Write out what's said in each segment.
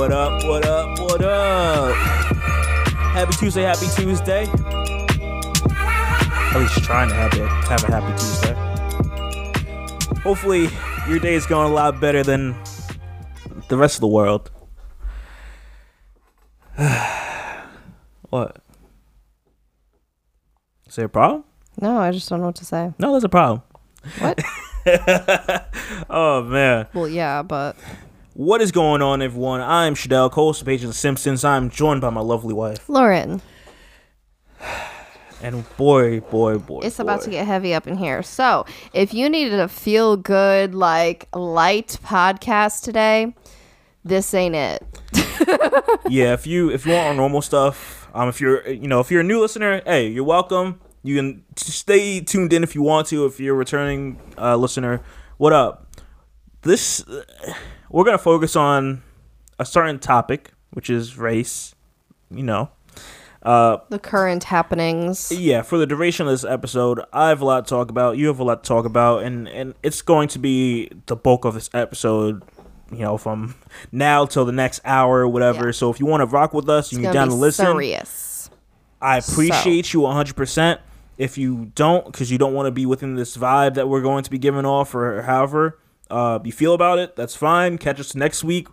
What up? What up? What up? Happy Tuesday, happy Tuesday. At least trying to have it have a happy Tuesday. Hopefully your day is going a lot better than the rest of the world. what? Is there a problem? No, I just don't know what to say. No, there's a problem. What? Oh man. well, yeah, but What is going on, everyone? I'm Shadell, co-host of Page of Simpsons. I'm joined by my lovely wife. Lauren, And boy, boy, boy. it's about to get heavy up in here. So, if you needed a feel good, like light podcast today, this ain't it. yeah, if you if you want our normal stuff, um, if you're you know if you're a new listener, hey, you're welcome. You can stay tuned in if you want to. If you're a returning uh, listener, what up? This we're gonna focus on a certain topic, which is race. You know, uh, The current happenings. yeah. For the duration of this episode, I have a lot to talk about. You have a lot to talk about, and and it's going to be the bulk of this episode. You know, from now till the next hour or whatever. Yeah. So if you want to rock with us, you down to listen. serious. I appreciate you 100%. If you don't, because you don't want to be within this vibe that we're going to be giving off, or however uh, you feel about it, that's fine. Catch us next week.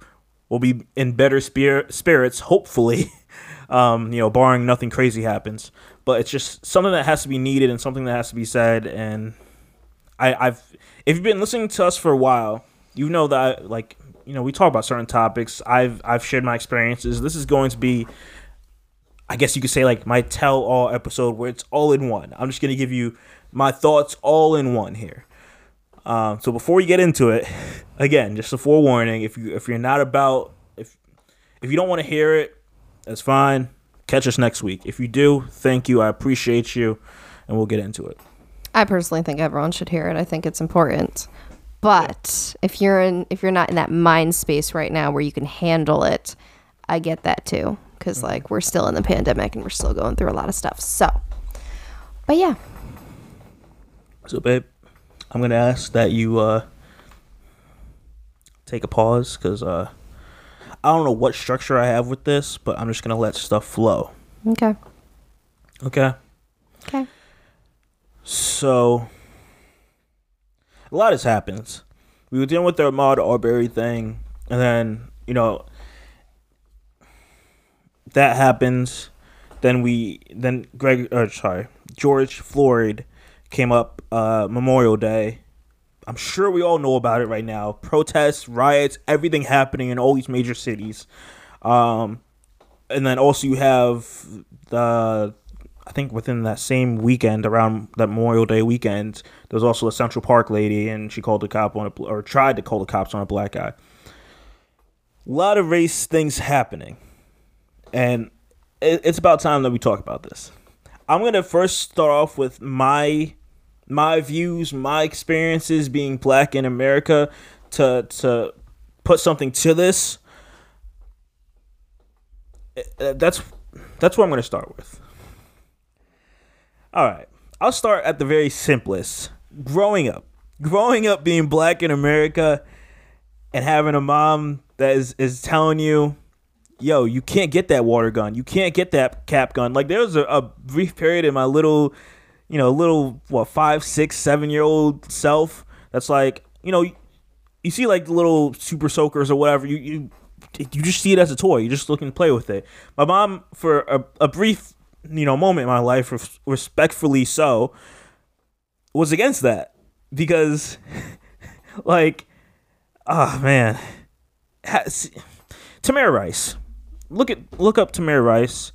We'll be in better spirit, spirits, hopefully. um, you know, barring nothing crazy happens. But it's just something that has to be needed and something that has to be said. And I, I've, if you've been listening to us for a while, you know that I, like you know we talk about certain topics. I've I've shared my experiences. This is going to be I guess you could say like my tell all episode where it's all in one. I'm just gonna give you my thoughts all in one here. Um, so before we get into it, again, just a forewarning: if you if you're not about if if you don't want to hear it, that's fine. Catch us next week. If you do, thank you. I appreciate you, and we'll get into it. I personally think everyone should hear it. I think it's important. But if you're in if you're not in that mind space right now where you can handle it, I get that too cuz like we're still in the pandemic and we're still going through a lot of stuff. So, but yeah, So, babe, I'm gonna ask that you uh, take a pause because uh, I don't know what structure I have with this, but I'm just gonna let stuff flow. okay. Okay. Okay. So, a lot has happened. We were dealing with the Ahmaud Arbery thing, and then you know that happens. Then we then Greg, or sorry, George Floyd came up uh, Memorial Day. I'm sure we all know about it right now. Protests, riots, everything happening in all these major cities. Um, and then also you have the I think within that same weekend, around that Memorial Day weekend, there was also a Central Park lady, and she called the cop on a or tried to call the cops on a black guy. A lot of race things happening, and it's about time that we talk about this. I'm gonna first start off with my my views, my experiences being black in America, to to put something to this. Uh, That's that's what I'm gonna start with. All right. I'll start at the very simplest. Growing up. Growing up being black in America and having a mom that is, is telling you, yo, you can't get that water gun. You can't get that cap gun. Like there was a, a brief period in my little, you know, little, what, five, six, seven year old self that's like, you know, you, you see like the little super soakers or whatever. You, you, you just see it as a toy. You're just looking to play with it. My mom, for a, a brief you know moment in my life res- respectfully so was against that because like ah man Ha- see- Tamir Rice look at look up Tamir Rice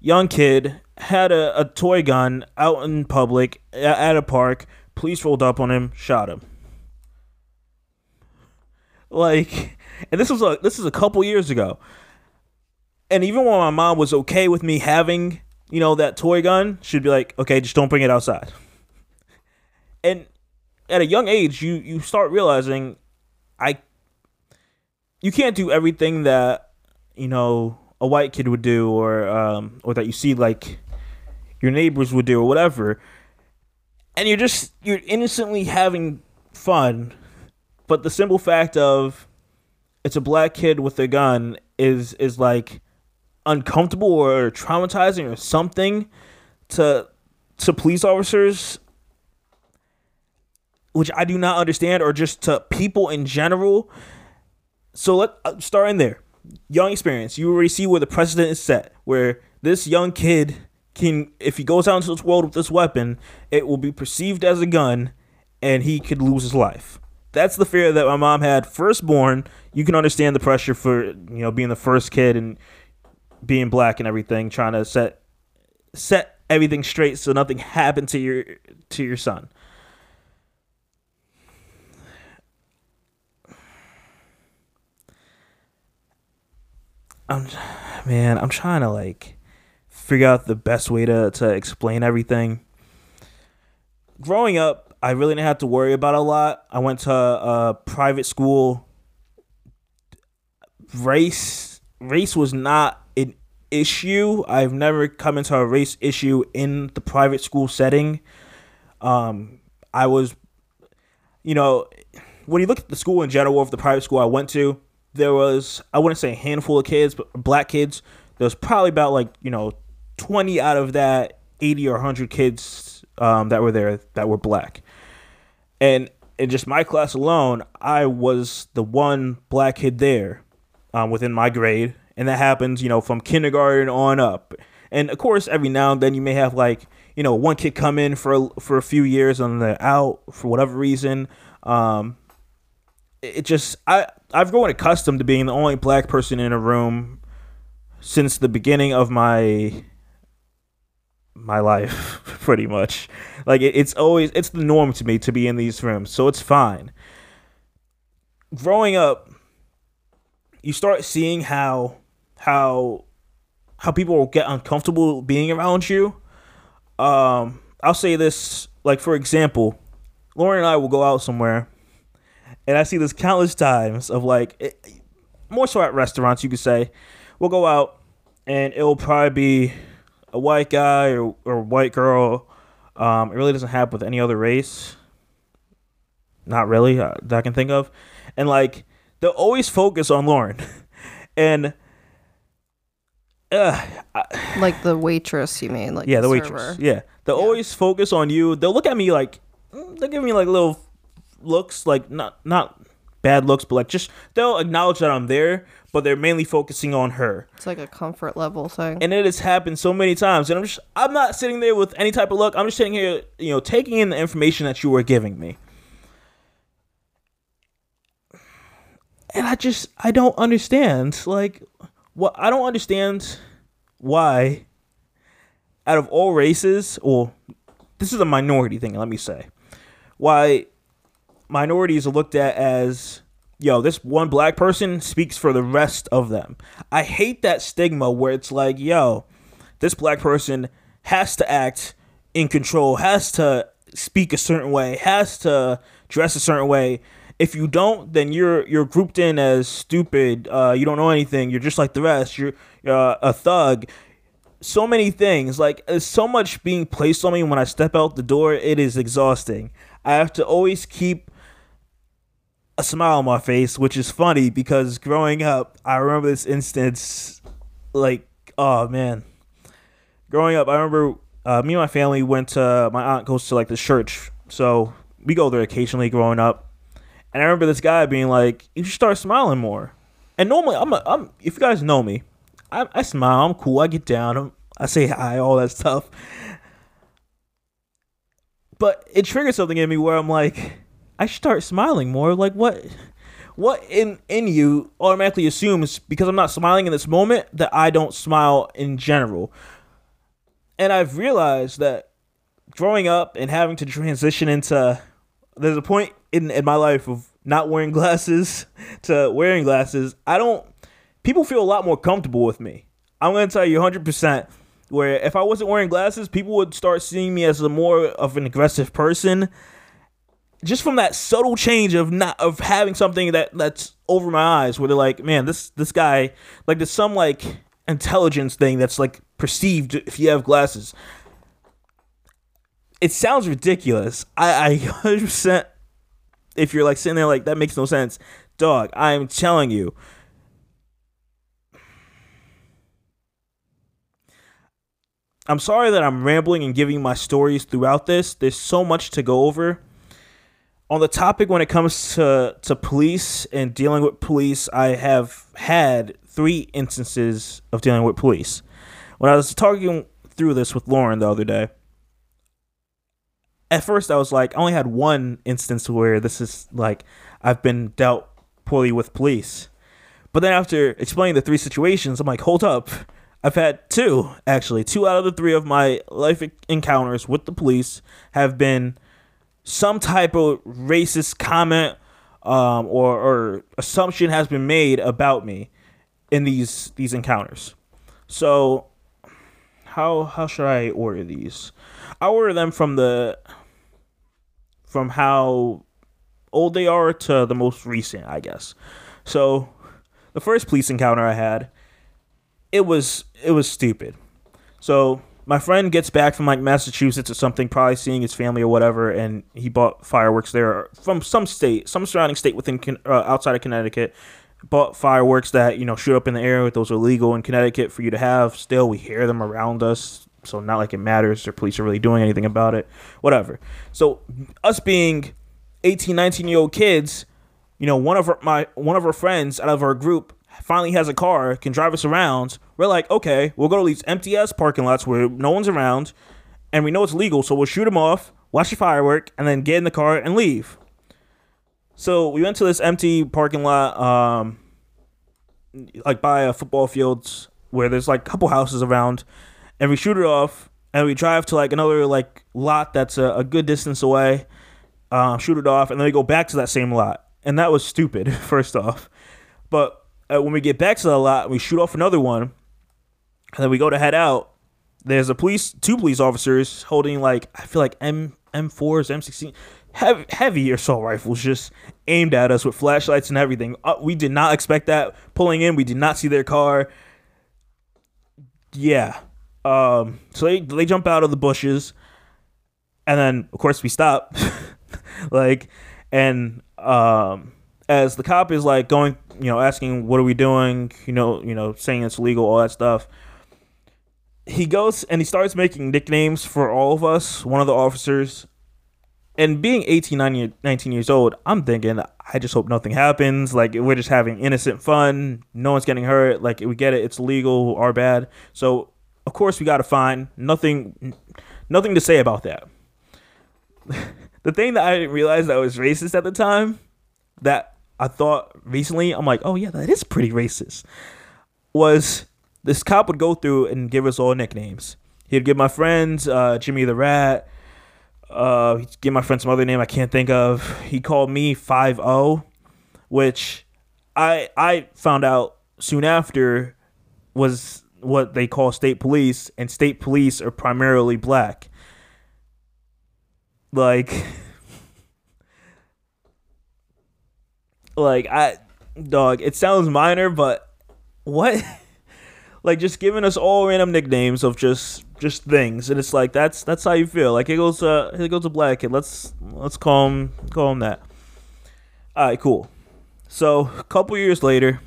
young kid had a, a toy gun out in public at a park. Police rolled up on him shot him. Like and this was a this is a couple years ago. And even when my mom was okay with me having you know that toy gun she'd be like okay just don't bring it outside. And at a young age you you start realizing i you can't do everything that you know a white kid would do or um or that you see like your neighbors would do or whatever and you're just you're innocently having fun but the simple fact of it's a black kid with a gun is is like uncomfortable or traumatizing or something to to police officers which I do not understand or just to people in general. So let uh, start in there. Young experience. You already see where the precedent is set where this young kid can if he goes out into this world with this weapon, it will be perceived as a gun and he could lose his life. That's the fear that my mom had firstborn. You can understand the pressure for, you know, being the first kid and being black and everything, trying to set set everything straight so nothing happened to your to your son. I'm man, I'm trying to like figure out the best way to to explain everything. Growing up, I really didn't have to worry about a lot. I went to a private school. Race race was not an issue. I've never come into a race issue in the private school setting. Um, I was, you know, when you look at the school in general of the private school I went to, there was I wouldn't say a handful of kids, but black kids. There was probably about like you know twenty out of that eighty or hundred kids um, that were there that were black, and in just my class alone, I was the one black kid there um, within my grade, and that happens you know from kindergarten on up. And of course, every now and then you may have like you know one kid come in for for a few years and they're out for whatever reason. Um, it just I I've grown accustomed to being the only black person in a room since the beginning of my my life pretty much. Like it, it's always it's the norm to me to be in these rooms so it's fine. Growing up you start seeing how how how people will get uncomfortable being around you. Um i'll say this like for example lauren and i will go out somewhere and I see this countless times of like, it, more so at restaurants, you could say, we'll go out and it'll probably be a white guy or, or white girl. Um, it really doesn't happen with any other race. Not really uh, that I can think of. And like, they'll always focus on Lauren. and, uh, I, Like the waitress, you mean? Like yeah, the, server. waitress. Yeah. They'll always focus on you. They'll look at me like, mm, they'll give me like little looks like not not bad looks but like just they'll acknowledge that i'm there but they're mainly focusing on her. It's like a comfort level thing. and it has happened so many times and i'm just i'm not sitting there with any type of look i'm just sitting here you know taking in the information that you were giving me. And i just i don't understand like what i don't understand why out of all races or this is a minority thing let me say why minorities are looked at as yo this one black person speaks for the rest of them. I hate that stigma where it's like yo this black person has to act in control has to speak a certain way has to dress a certain way. If you don't then you're you're grouped in as stupid uh, you don't know anything you're just like the rest you're uh, a thug. So many things like so much being placed on me when i step out the door it is exhausting. I have to always keep a smile on my face, which is funny because growing up, I remember this instance. Like, oh man, growing up, I remember uh, me and my family went to my aunt goes to like the church, so we go there occasionally growing up. And I remember this guy being like, "You should start smiling more." And normally, I'm a, I'm if you guys know me, I, I smile, I'm cool, I get down, I'm, I say hi, all that stuff. But it triggers something in me where I'm like, I start smiling more. Like what what in in you automatically assumes because I'm not smiling in this moment that I don't smile in general. And I've realized that growing up and having to transition into there's a point in, in my life of not wearing glasses to wearing glasses. I don't people feel a lot more comfortable with me. I'm gonna tell you 100% where if I wasn't wearing glasses, people would start seeing me as a more of an aggressive person just from that subtle change of not of having something that that's over my eyes where they're like man this this guy like there's some like intelligence thing that's like perceived if you have glasses. It sounds ridiculous. I i 100% if you're like sitting there like that makes no sense. Dog i am telling you. I'm sorry that i'm rambling and giving my stories throughout this. There's so much to go over. On the topic when it comes to, to police and dealing with police, I have had three instances of dealing with police. When I was talking through this with Lauren the other day, at first I was like, I only had one instance where this is like I've been dealt poorly with police. But then after explaining the three situations, I'm like, hold up. I've had two, actually. Two out of the three of my life encounters with the police have been some type of racist comment um, or, or assumption has been made about me in these these encounters. So how how should I order these? I order them from the from how old they are to the most recent, I guess. So the first police encounter I had, it was it was stupid. So my friend gets back from like Massachusetts or something, probably seeing his family or whatever, and he bought fireworks there from some state, some surrounding state within uh, outside of Connecticut. Bought fireworks that you know shoot up in the air. Those are legal in Connecticut for you to have. Still, we hear them around us, so not like it matters or police are really doing anything about it. Whatever. So us being 18, 19 year old kids, you know, one of our, my one of our friends out of our group finally has a car, can drive us around. We're like, okay, we'll go to these empty ass parking lots where no one's around, and we know it's legal, so we'll shoot them off, watch the firework, and then get in the car and leave. So we went to this empty parking lot, um, like by a football fields where there's like a couple houses around, and we shoot it off, and we drive to like another like lot that's a, a good distance away, uh, shoot it off, and then we go back to that same lot, and that was stupid. First off, but uh, when we get back to the lot, we shoot off another one, and then we go to head out. There's a police, two police officers holding like I feel like M M4s, M16, heavy, heavy assault rifles, just aimed at us with flashlights and everything. Uh, we did not expect that pulling in. We did not see their car. Yeah, um, so they they jump out of the bushes, and then of course we stop, like, and um, as the cop is like going you know, asking what are we doing, you know, you know, saying it's legal, all that stuff. He goes and he starts making nicknames for all of us, one of the officers. And being 18, 19 years old, I'm thinking, I just hope nothing happens. Like, we're just having innocent fun. No one's getting hurt. Like, we get it. It's legal, our bad. So, of course, we got a fine. Nothing, nothing to say about that. the thing that I didn't realize that was racist at the time, that I thought recently, I'm like, oh yeah, that is pretty racist. Was this cop would go through and give us all nicknames. He'd give my friends uh, Jimmy the Rat. Uh, he'd give my friend some other name I can't think of. He called me Five O, which I I found out soon after was what they call state police, and state police are primarily black. Like. Like I dog, it sounds minor, but what? like just giving us all random nicknames of just just things, and it's like that's that's how you feel. Like it goes uh it goes a black kid. Let's let's call him call him that. All right, cool. So a couple years later,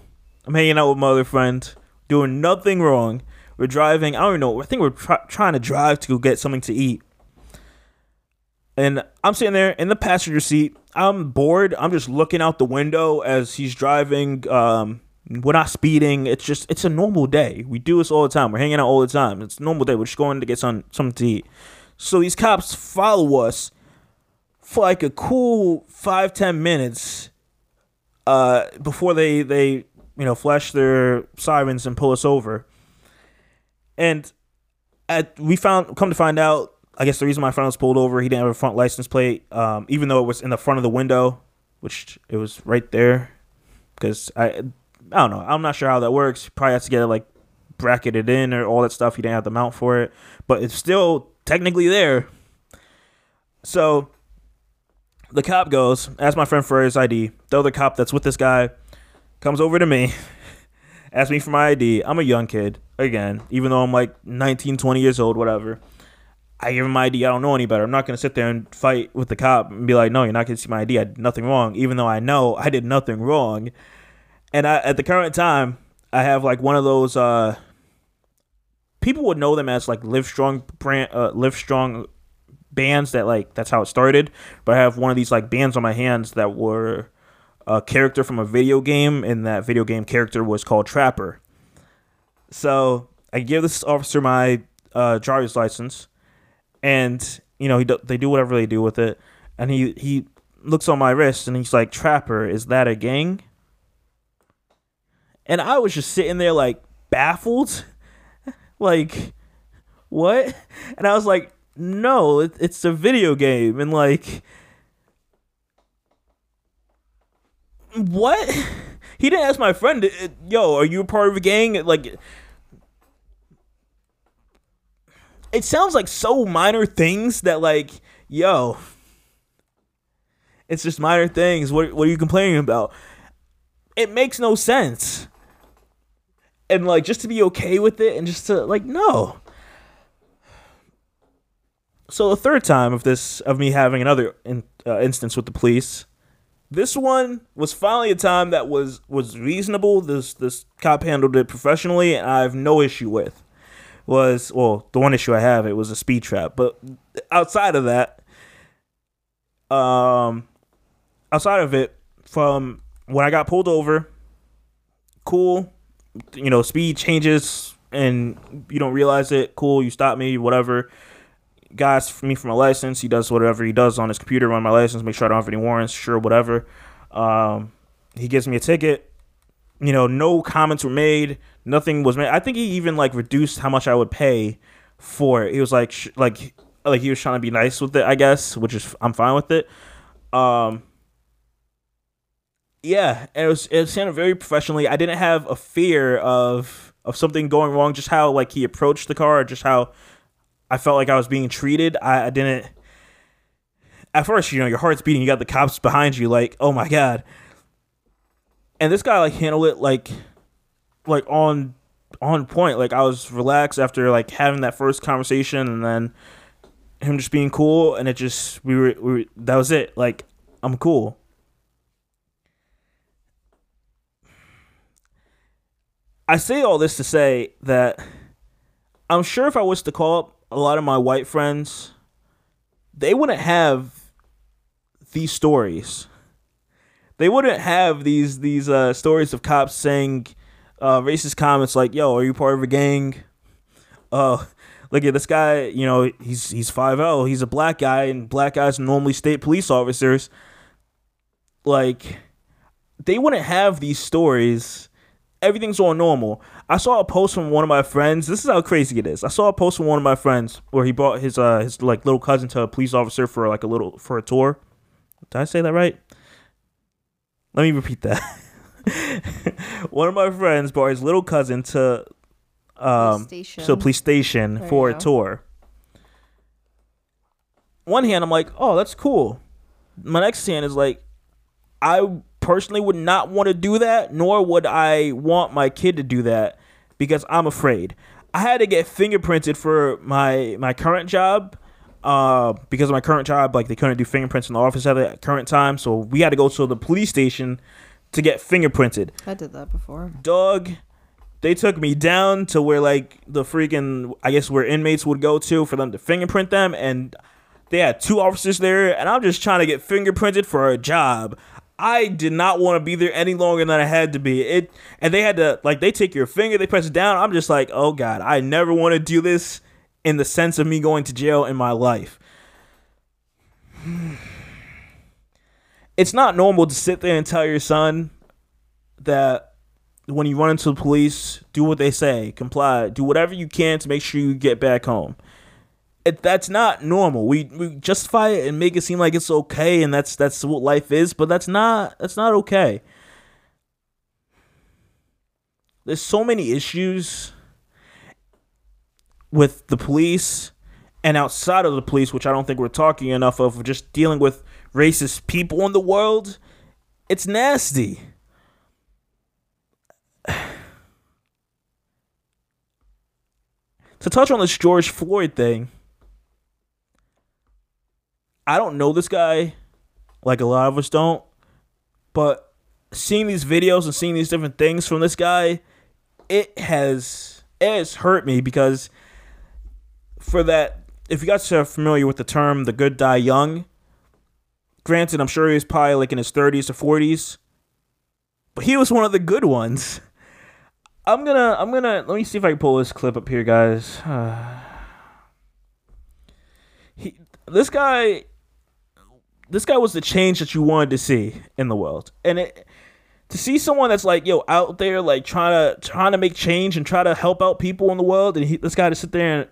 I'm hanging out with my other friend, doing nothing wrong. We're driving. I don't even know. I think we're try- trying to drive to go get something to eat. And I'm sitting there in the passenger seat. I'm bored. I'm just looking out the window as he's driving. Um, we're not speeding. It's just it's a normal day. We do this all the time. We're hanging out all the time. It's normal day. We're just going to get some something to eat. So these cops follow us for like a cool five ten minutes uh, before they they you know flash their sirens and pull us over. And at we found come to find out I guess the reason my friend was pulled over, he didn't have a front license plate, um, even though it was in the front of the window, which it was right there. Because I, I don't know, I'm not sure how that works. Probably has to get it like bracketed in or all that stuff. He didn't have the mount for it, but it's still technically there. So the cop goes, asks my friend for his ID. The other cop that's with this guy comes over to me, asks me for my ID. I'm a young kid, again, even though I'm like 19, 20 years old, whatever. I give him my ID. I don't know any better. I'm not going to sit there and fight with the cop and be like, no, you're not going to see my ID. I did nothing wrong, even though I know I did nothing wrong. And I, at the current time, I have like one of those uh, people would know them as like Live Strong brand, uh, Live Strong bands that like that's how it started. But I have one of these like bands on my hands that were a character from a video game, and that video game character was called Trapper. So I give this officer my uh, driver's license, and you know he do, they do whatever they do with it, and he he looks on my wrist and he's like, "Trapper, is that a gang?" And I was just sitting there like baffled, like what? And I was like, "No, it, it's a video game," and like. What? He didn't ask my friend, uh, "Yo, are you a part of a gang?" Like, it sounds like so minor things that like, yo, it's just minor things. What what are you complaining about? It makes no sense. And like just to be okay with it and just to like no. So the third time of this of me having another in, uh, instance with the police, this one was finally a time that was was reasonable. This this cop handled it professionally, and I have no issue with was well the one issue I have it was a speed trap, but outside of that, um, outside of it, from when I got pulled over, cool, you know, speed changes and you don't realize it. Cool, you stop me, whatever. Guys, for me for my license, he does whatever he does on his computer, run my license, make sure I don't have any warrants, sure, whatever. Um, he gives me a ticket. You know, no comments were made nothing was made. I think he even like reduced how much I would pay for it. He was like sh- like like he was trying to be nice with it, I guess, which is I'm fine with it. Um yeah, and it was it sounded very professionally. I didn't have a fear of of something going wrong, just how like he approached the car, just how I felt like I was being treated. I, I didn't at first, you know, your heart's beating, you got the cops behind you, like, oh my god. And this guy like handled it like like on on point. Like I was relaxed after like having that first conversation, and then him just being cool, and it just we were, we were that was it. Like I'm cool. I say all this to say that I'm sure if I was to call up a lot of my white friends, they wouldn't have these stories. They wouldn't have these these uh, stories of cops saying uh, racist comments like, "Yo, are you part of a gang?" Uh, look at this guy. You know, he's he's five zero. He's a black guy, and black guys are normally state police officers. Like, they wouldn't have these stories. Everything's all normal. I saw a post from one of my friends. This is how crazy it is. I saw a post from one of my friends where he brought his uh his like little cousin to a police officer for like a little for a tour. Did I say that right? Let me repeat that. one of my friends brought his little cousin to um to police station There for a tour. One hand, I'm like, oh, that's cool. My next hand is like, I personally would not want to do that, nor would I want my kid to do that because I'm afraid. I had to get fingerprinted for my my current job. Uh, because of my current job, like they couldn't do fingerprints in the office at the current time, so we had to go to the police station to get fingerprinted. I did that before. dog they took me down to where like the freaking i guess where inmates would go to for them to fingerprint them and they had two officers there and i'm just trying to get fingerprinted for a job. I did not want to be there any longer than i had to be. It and they had to like they take your finger they press it down. I'm just like oh god i never want to do this in the sense of me going to jail in my life it's not normal to sit there and tell your son that when you run into the police, do what they say, comply, do whatever you can to make sure you get back home. It, that's not normal. We we justify it and make it seem like it's okay, and that's that's what life is, but that's not that's not okay. There's so many issues with the police and outside of the police, which I don't think we're talking enough of, just dealing with racist people in the world. It's nasty. to touch on this George Floyd thing, I don't know this guy like a lot of us don't, but seeing these videos and seeing these different things from this guy, it has it's hurt me because for that, if you guys are familiar with the term "the good die young," granted, I'm sure he was probably like in his 30s or 40s, but he was one of the good ones. I'm gonna, I'm gonna, let me see if I can pull this clip up here, guys. he, this guy, this guy was the change that you wanted to see in the world, and it to see someone that's like yo out there like trying to trying to make change and try to help out people in the world and he, this guy to sit there and,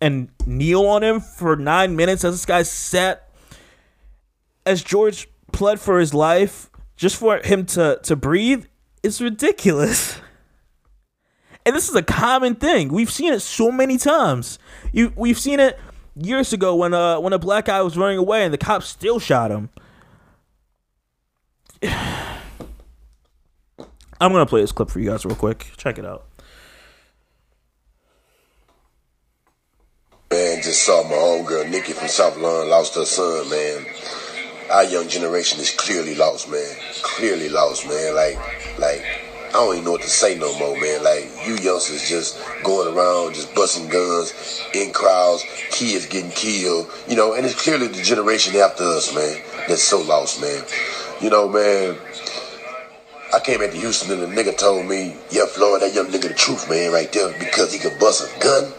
and kneel on him for nine minutes as this guy sat as george pled for his life just for him to to breathe is ridiculous and this is a common thing we've seen it so many times you we've seen it years ago when uh when a black guy was running away and the cops still shot him I'm gonna play this clip for you guys real quick. Check it out. Man, just saw my homegirl Nikki from South lost her son, man. Our young generation is clearly lost, man. Clearly lost, man. Like, like I don't even know what to say no more, man. Like you youngsters just going around, just busting guns in crowds, kids getting killed, you know. And it's clearly the generation after us, man, that's so lost, man. You know, man. I came into Houston and the nigga told me, yeah, Floyd, that young nigga the truth, man, right there, because he could bust a gun.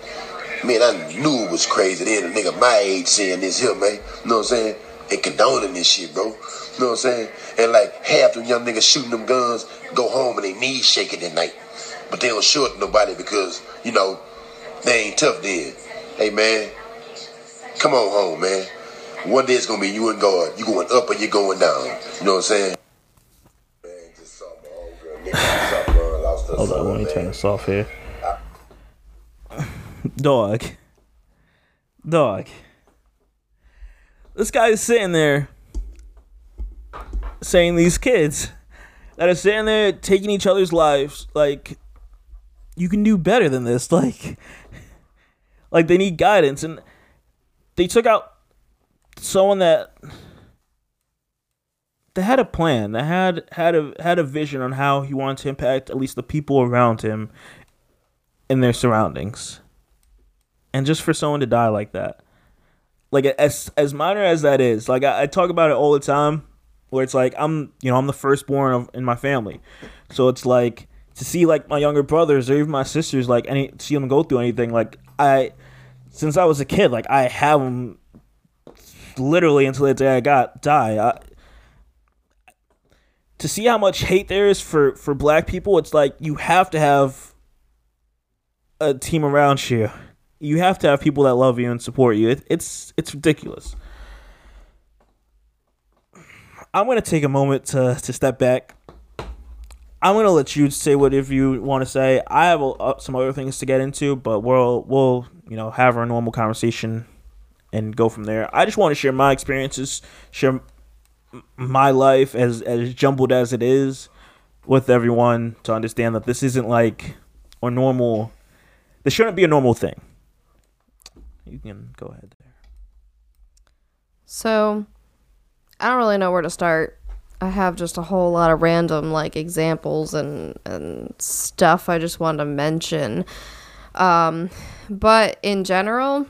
Man, I knew it was crazy. Then a nigga my age saying this here, man. You know what I'm saying? And condoning this shit, bro. You know what I'm saying? And like half them young niggas shooting them guns go home and they knees shaking at night. But they don't show it to nobody because, you know, they ain't tough then. Hey, man, come on home, man. One day it's gonna be you and God. You going up or you going down. You know what I'm saying? Hold on, let me turn this off here. Dog. Dog. This guy is sitting there saying these kids that are sitting there taking each other's lives like you can do better than this like like they need guidance and they took out someone that that had a plan, that had had a had a vision on how he wanted to impact at least the people around him in their surroundings. And just for someone to die like that. Like as as minor as that is, like I, I talk about it all the time where it's like I'm you know, I'm the firstborn of in my family. So it's like to see like my younger brothers or even my sisters like any see them go through anything like I since I was a kid like I have them literally until the day I got die. I, to see how much hate there is for for black people, it's like you have to have a team around you. You have to have people that love you and support you. It, it's it's ridiculous. I'm gonna take a moment to to step back. I'm gonna let you say whatever you want to say. I have uh, some other things to get into, but we'll we'll you know have our normal conversation and go from there. I just want to share my experiences, share my life as as jumbled as it is with everyone to understand that this isn't like a normal this shouldn't be a normal thing you can go ahead there. So i don't really know where to start. I have just a whole lot of random like examples and and stuff i just want to mention. Um but in general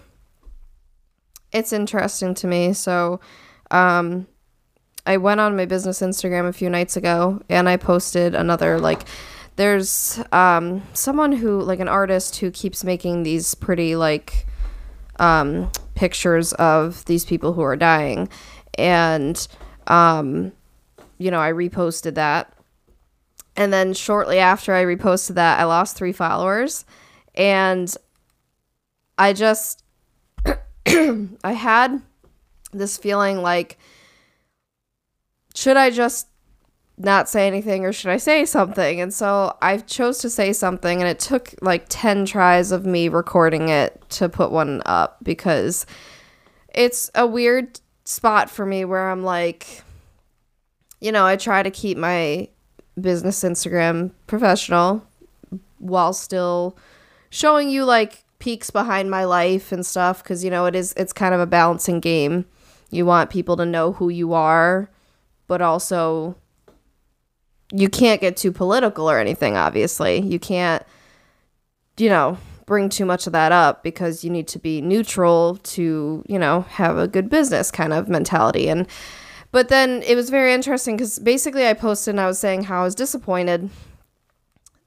it's interesting to me. So um I went on my business Instagram a few nights ago and I posted another like there's um someone who like an artist who keeps making these pretty like um pictures of these people who are dying. And um you know I reposted that. And then shortly after I reposted that I lost 3 followers. And I just I had this feeling like should I just not say anything or should I say something? And so I chose to say something, and it took like 10 tries of me recording it to put one up because it's a weird spot for me where I'm like, you know, I try to keep my business Instagram professional while still showing you like peaks behind my life and stuff because you know it is it's kind of a balancing game you want people to know who you are but also you can't get too political or anything obviously you can't you know, bring too much of that up because you need to be neutral to, you know, have a good business kind of mentality. And, but then it was very interesting because basically I posted and I was saying how I was disappointed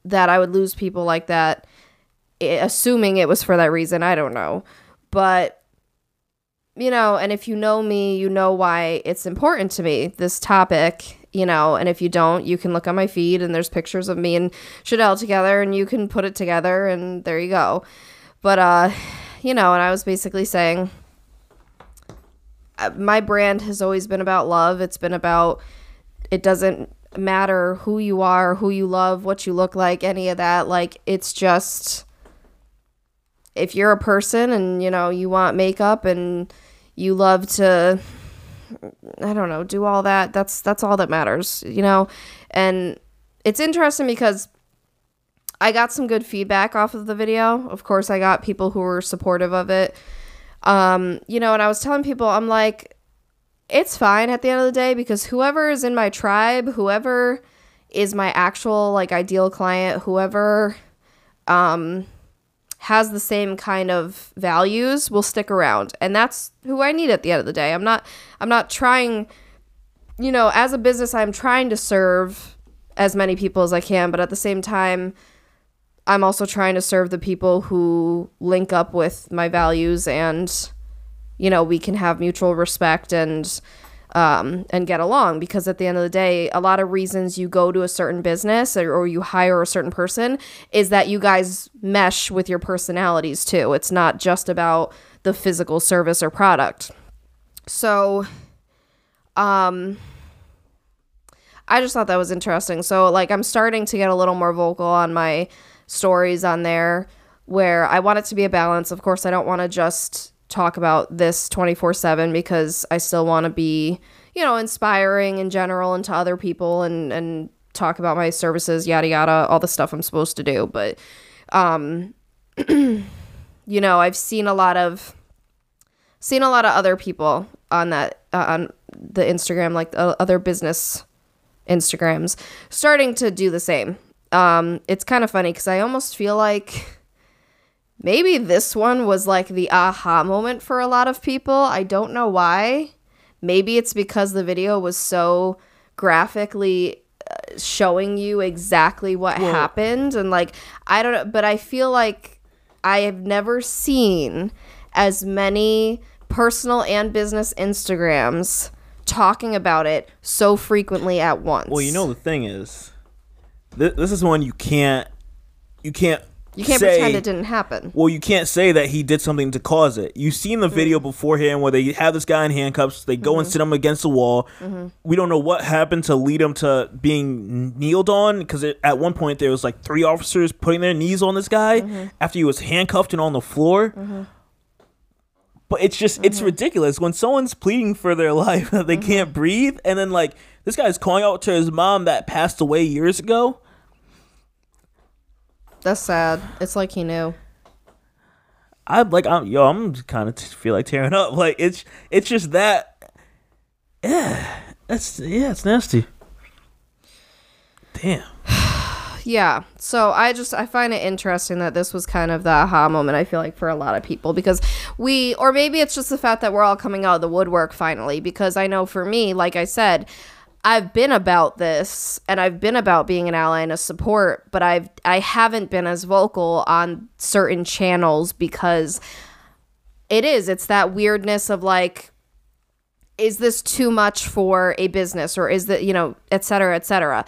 that I would lose people like that, eh, assuming it was for that reason. I don't know. But, you know, and if you know me, you know why it's important to me, this topic, you know, and if you don't, you can look on my feed and there's pictures of me and Chanel together and you can put it together and there you go. But, uh, you know, and I was basically saying, uh, my brand has always been about love. It's been about, it doesn't matter who you are, who you love, what you look like, any of that. Like, it's just, if you're a person and, you know, you want makeup and you love to, I don't know, do all that, that's, that's all that matters, you know? And it's interesting because I got some good feedback off of the video. Of course, I got people who were supportive of it. Um, you know, and I was telling people, I'm like, it's fine at the end of the day because whoever is in my tribe, whoever is my actual like ideal client, whoever um has the same kind of values will stick around. And that's who I need at the end of the day. I'm not I'm not trying you know, as a business I'm trying to serve as many people as I can, but at the same time I'm also trying to serve the people who link up with my values and you know, we can have mutual respect and um, and get along because at the end of the day, a lot of reasons you go to a certain business or, or you hire a certain person is that you guys mesh with your personalities too. It's not just about the physical service or product. So, um, I just thought that was interesting. So, like, I'm starting to get a little more vocal on my stories on there where I want it to be a balance. Of course, I don't want to just talk about this 24 7 because I still want to be, you know, inspiring in general and to other people and, and talk about my services, yada, yada, all the stuff I'm supposed to do. But, um, you know, I've seen a lot of, seen a lot of other people on that, uh, on the Instagram, like uh, other business Instagrams, starting to do the same. Um, it's kind of funny because I almost feel like maybe this one was like the aha moment for a lot of people. I don't know why. Maybe it's because the video was so graphically uh, showing you exactly what Well- happened and like I don't know, but I feel like I have never seen as many personal and business Instagrams talking about it so frequently at once. Well, you know the thing is, th- this is one you can't, you can't, you can't say, pretend it didn't happen. Well, you can't say that he did something to cause it. You've seen the mm-hmm. video beforehand where they have this guy in handcuffs. They go and mm-hmm. sit him against the wall. Mm-hmm. We don't know what happened to lead him to being kneeled on because at one point there was like three officers putting their knees on this guy after he was handcuffed and on the floor. But it's just it's ridiculous when someone's pleading for their life that they can't breathe, and then like this guy's calling out to his mom that passed away years ago. That's sad. It's like he knew. I'm like I'm yo, I'm kind of t- feel like tearing up. Like it's it's just that. Yeah, that's yeah, it's nasty. Damn. Yeah. So I just I find it interesting that this was kind of the aha moment I feel like for a lot of people because we or maybe it's just the fact that we're all coming out of the woodwork finally because I know for me, like I said, I've been about this and I've been about being an ally and a support, but I've I haven't been as vocal on certain channels because it is it's that weirdness of like is this too much for a business or is that you know et cetera et cetera.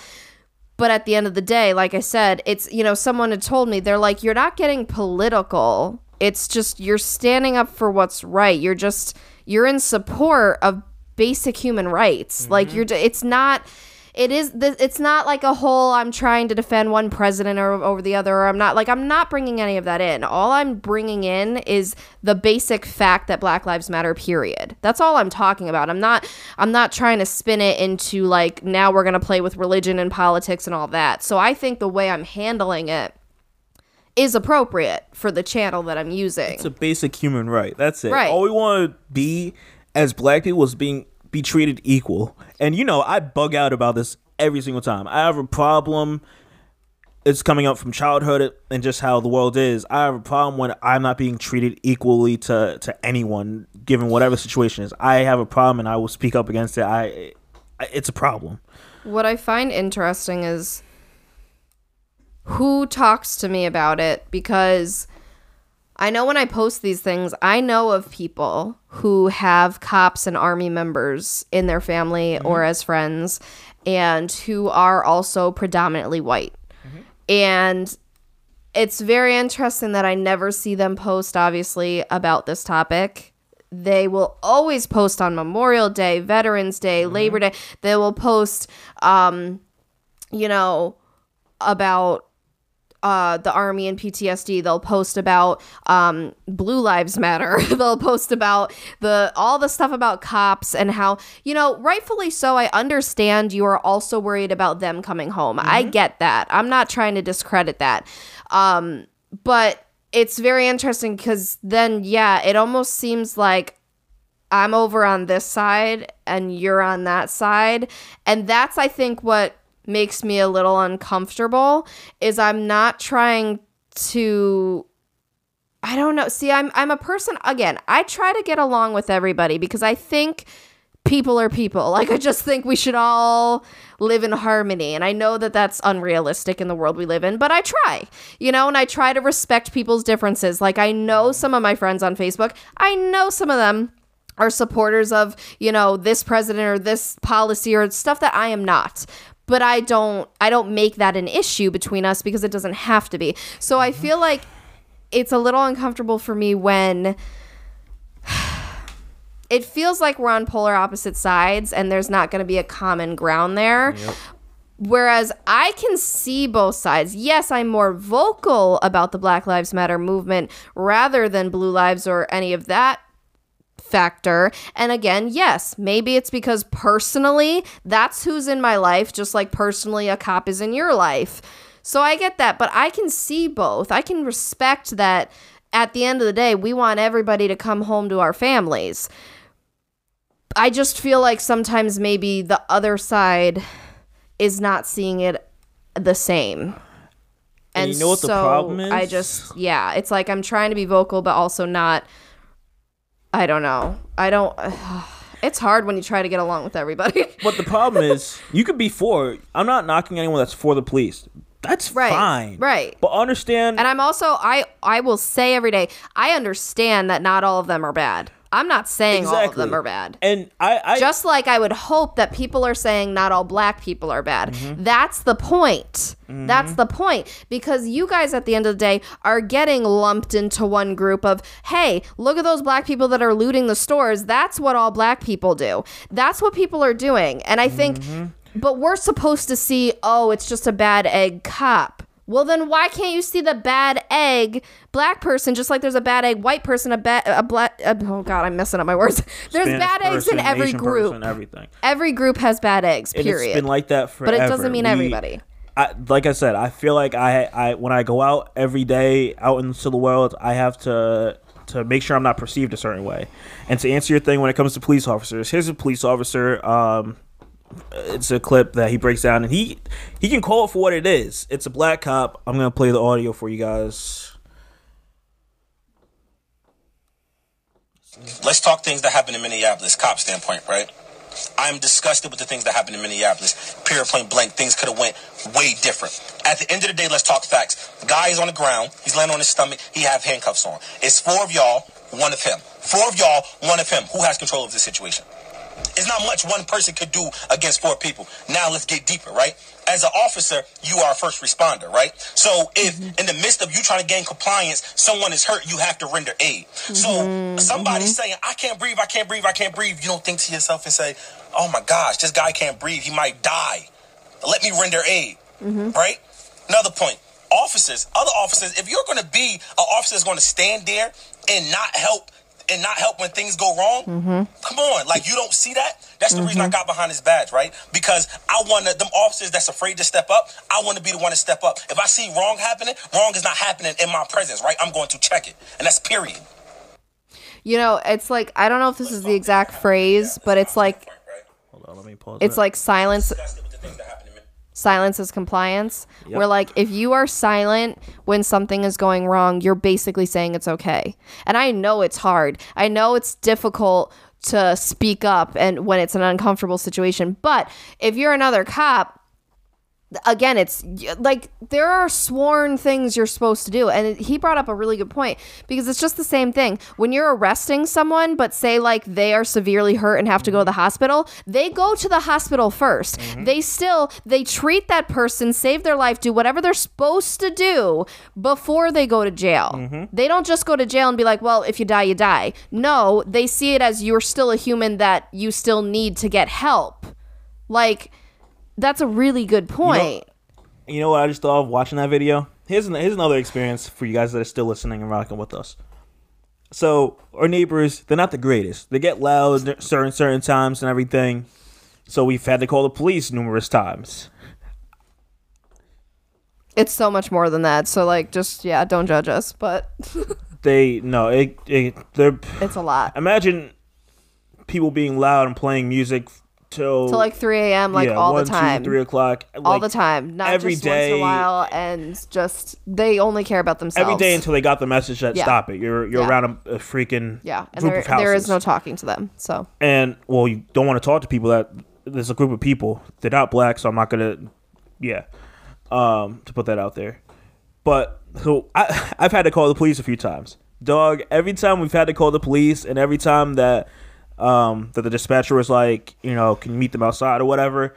But at the end of the day like i said it's you know someone had told me they're like you're not getting political. It's just you're standing up for what's right. You're just you're in support of basic human rights. Like you're mm-hmm. it's not it is it's not like a whole i'm trying to defend one president or over the other or i'm not like i'm not bringing any of that in. All i'm bringing in is the basic fact that black lives matter period. That's all i'm talking about. I'm not i'm not trying to spin it into like now we're going to play with religion and politics and all that. So i think the way i'm handling it is appropriate for the channel that i'm using. It's a basic human right. That's it. Right. All we want to be as black people is being be treated equal. And you know, I bug out about this every single time. I have a problem it's coming up from childhood and just how the world is. I have a problem when I'm not being treated equally to to anyone, given whatever situation is. I have a problem, and I will speak up against it. I it's a problem. What I find interesting is who talks to me about it because I know when I post these things, I know of people who have cops and army members in their family mm-hmm. or as friends and who are also predominantly white. Mm-hmm. And it's very interesting that I never see them post, obviously, about this topic. They will always post on Memorial Day, Veterans Day, mm-hmm. Labor Day. They will post, um, you know, about uh, the army and PTSD. They'll post about um, Blue Lives Matter. They'll post about the all the stuff about cops and how you know, rightfully so. I understand you are also worried about them coming home. I get that. I'm not trying to discredit that, um, but it's very interesting because then, yeah, it almost seems like I'm over on this side and you're on that side. And that's, I think, what makes me a little uncomfortable is I'm not trying to I don't know. See, I'm I'm a person again, I try to get along with everybody because I think people are people. Like I just think we should all live in harmony. And I know that that's unrealistic in the world we live in, but I try. You know, and I try to respect people's differences. Like I know some of my friends on Facebook, I know some of them are supporters of, you know, this president or this policy or stuff that I am not. But I don't I don't make that an issue between us because it doesn't have to be. So I mm-hmm. feel like it's a little uncomfortable for me when it feels like we're on polar opposite sides and there's not going to be a common ground there. Whereas I can see both sides. Yes, I'm more vocal about the Black Lives Matter movement rather than Blue Lives or any of that factor. And again, yes, maybe it's because personally, that's who's in my life, just like personally, a cop is in your life. So I get that, but I can see both. I can respect that at the end of the day, we want everybody to come home to our families. I just feel like sometimes maybe the other side is not seeing it the same. And you know what the problem is? I just yeah, it's like I'm trying to be vocal but also not I don't know. I don't it's hard when you try to get along with everybody. But the problem is, you could be for. I'm not knocking anyone that's for the police. That's Right, fine. right. But understand. And I'm also I I will say every day, I understand that not all of them are bad. I'm not saying all of them are bad. and I, I Just like I would hope that people are saying not all black people are bad. Mm-hmm. That's the point. Mm-hmm. That's the point. Because you guys at the end of the day are getting lumped into one group of, hey, look at those black people that are looting the stores. That's what all black people do. That's what people are doing. And I think, mm-hmm. but we're supposed to see, oh, it's just a bad egg cop. Well, then why can't you see the bad egg black person just like there's a bad egg white person, a bad, a black, uh, oh God, I'm messing up my words. There's Spanish bad eggs in every Asian group. person, everything. Every group has bad eggs, And period. it's been like that forever. but it doesn't mean We- everybody. I, like I said, I feel like I, I when I go out every day out into the world, I have to to make sure I'm not perceived a certain way. And to answer your thing, when it comes to police officers, here's a police officer. Um, it's a clip that he breaks down, and he he can call it for what it is. It's a black cop. I'm gonna play the audio for you guys. let's talk things that happen in Minneapolis, cop standpoint, right? I'm disgusted with the things that happened in Minneapolis. Period, point blank. Things could have went way different. At the end of the day, let's talk facts. The guy is on the ground. He's laying on his stomach. He have handcuffs on. It's four of y'all, one of him. Four of y'all, one of him. Who has control of the situation? It's not much one person could do against four people. Now let's get deeper, right? As an officer, you are a first responder, right? So if mm-hmm. in the midst of you trying to gain compliance, someone is hurt, you have to render aid. So mm-hmm. somebody mm-hmm. saying, I can't breathe, I can't breathe, I can't breathe, you don't think to yourself and say, Oh my gosh, this guy can't breathe, he might die. Let me render aid. Right? Another point. Officers, other officers, if you're gonna be an officer that's gonna stand there and not help and not help when things go wrong. Mm-hmm. Come on, like you don't see that. That's the reason I mm-hmm. got behind this badge, right? Because I want to, them officers that's afraid to step up. I want to be the one to step up. If I see wrong happening, wrong is not happening in my presence, right? I'm going to check it, and that's period. You know, it's like I don't know if this is the exact phrase, but it's like Hold on, let me pause. it's like silence silence is compliance. Yep. Where like if you are silent when something is going wrong, you're basically saying it's okay. And I know it's hard. I know it's difficult to speak up and when it's an uncomfortable situation. But if you're another cop, again it's like there are sworn things you're supposed to do and it- he brought up a really good point because it's just the same thing. When you're arresting someone but say like they are severely hurt and have to go to the mm-hmm. hospital they go to the hospital 1st mm-hmm. they still they treat that person save their life do whatever they're supposed to do before they go to jail. Mm-hmm. They don't just go to jail and be like well if you die you die. No they see it as you're still a human that you still need to get help. Like that's a really good point. You know what I just thought of watching that video? Here's an, here's another experience for you guys that are still listening and rocking with us. So our neighbors, they're not the greatest. They get loud certain certain times and everything. So we've had to call the police numerous times. it's so much more than that. So like, just yeah, don't judge us, but They no, it, it they're it's a lot. imagine people being loud and playing music till To like 3 a.m. like yeah, all one, the time, two, three o'clock, all like, the time, not every just once in a while, and just they only care about themselves every day until they got the message that Yeah. stop it. You're you're Yeah. around a, a freaking yeah, and group there of houses. there is no talking to them. So and well, you don't want to talk to people that there's a group of people. They're not black, so I'm not gonna, yeah, um, to put that out there. But so I I've had to call the police a few times. Dog, every time we've had to call the police, and every time that um that the dispatcher was like, you know, can you meet them outside or whatever,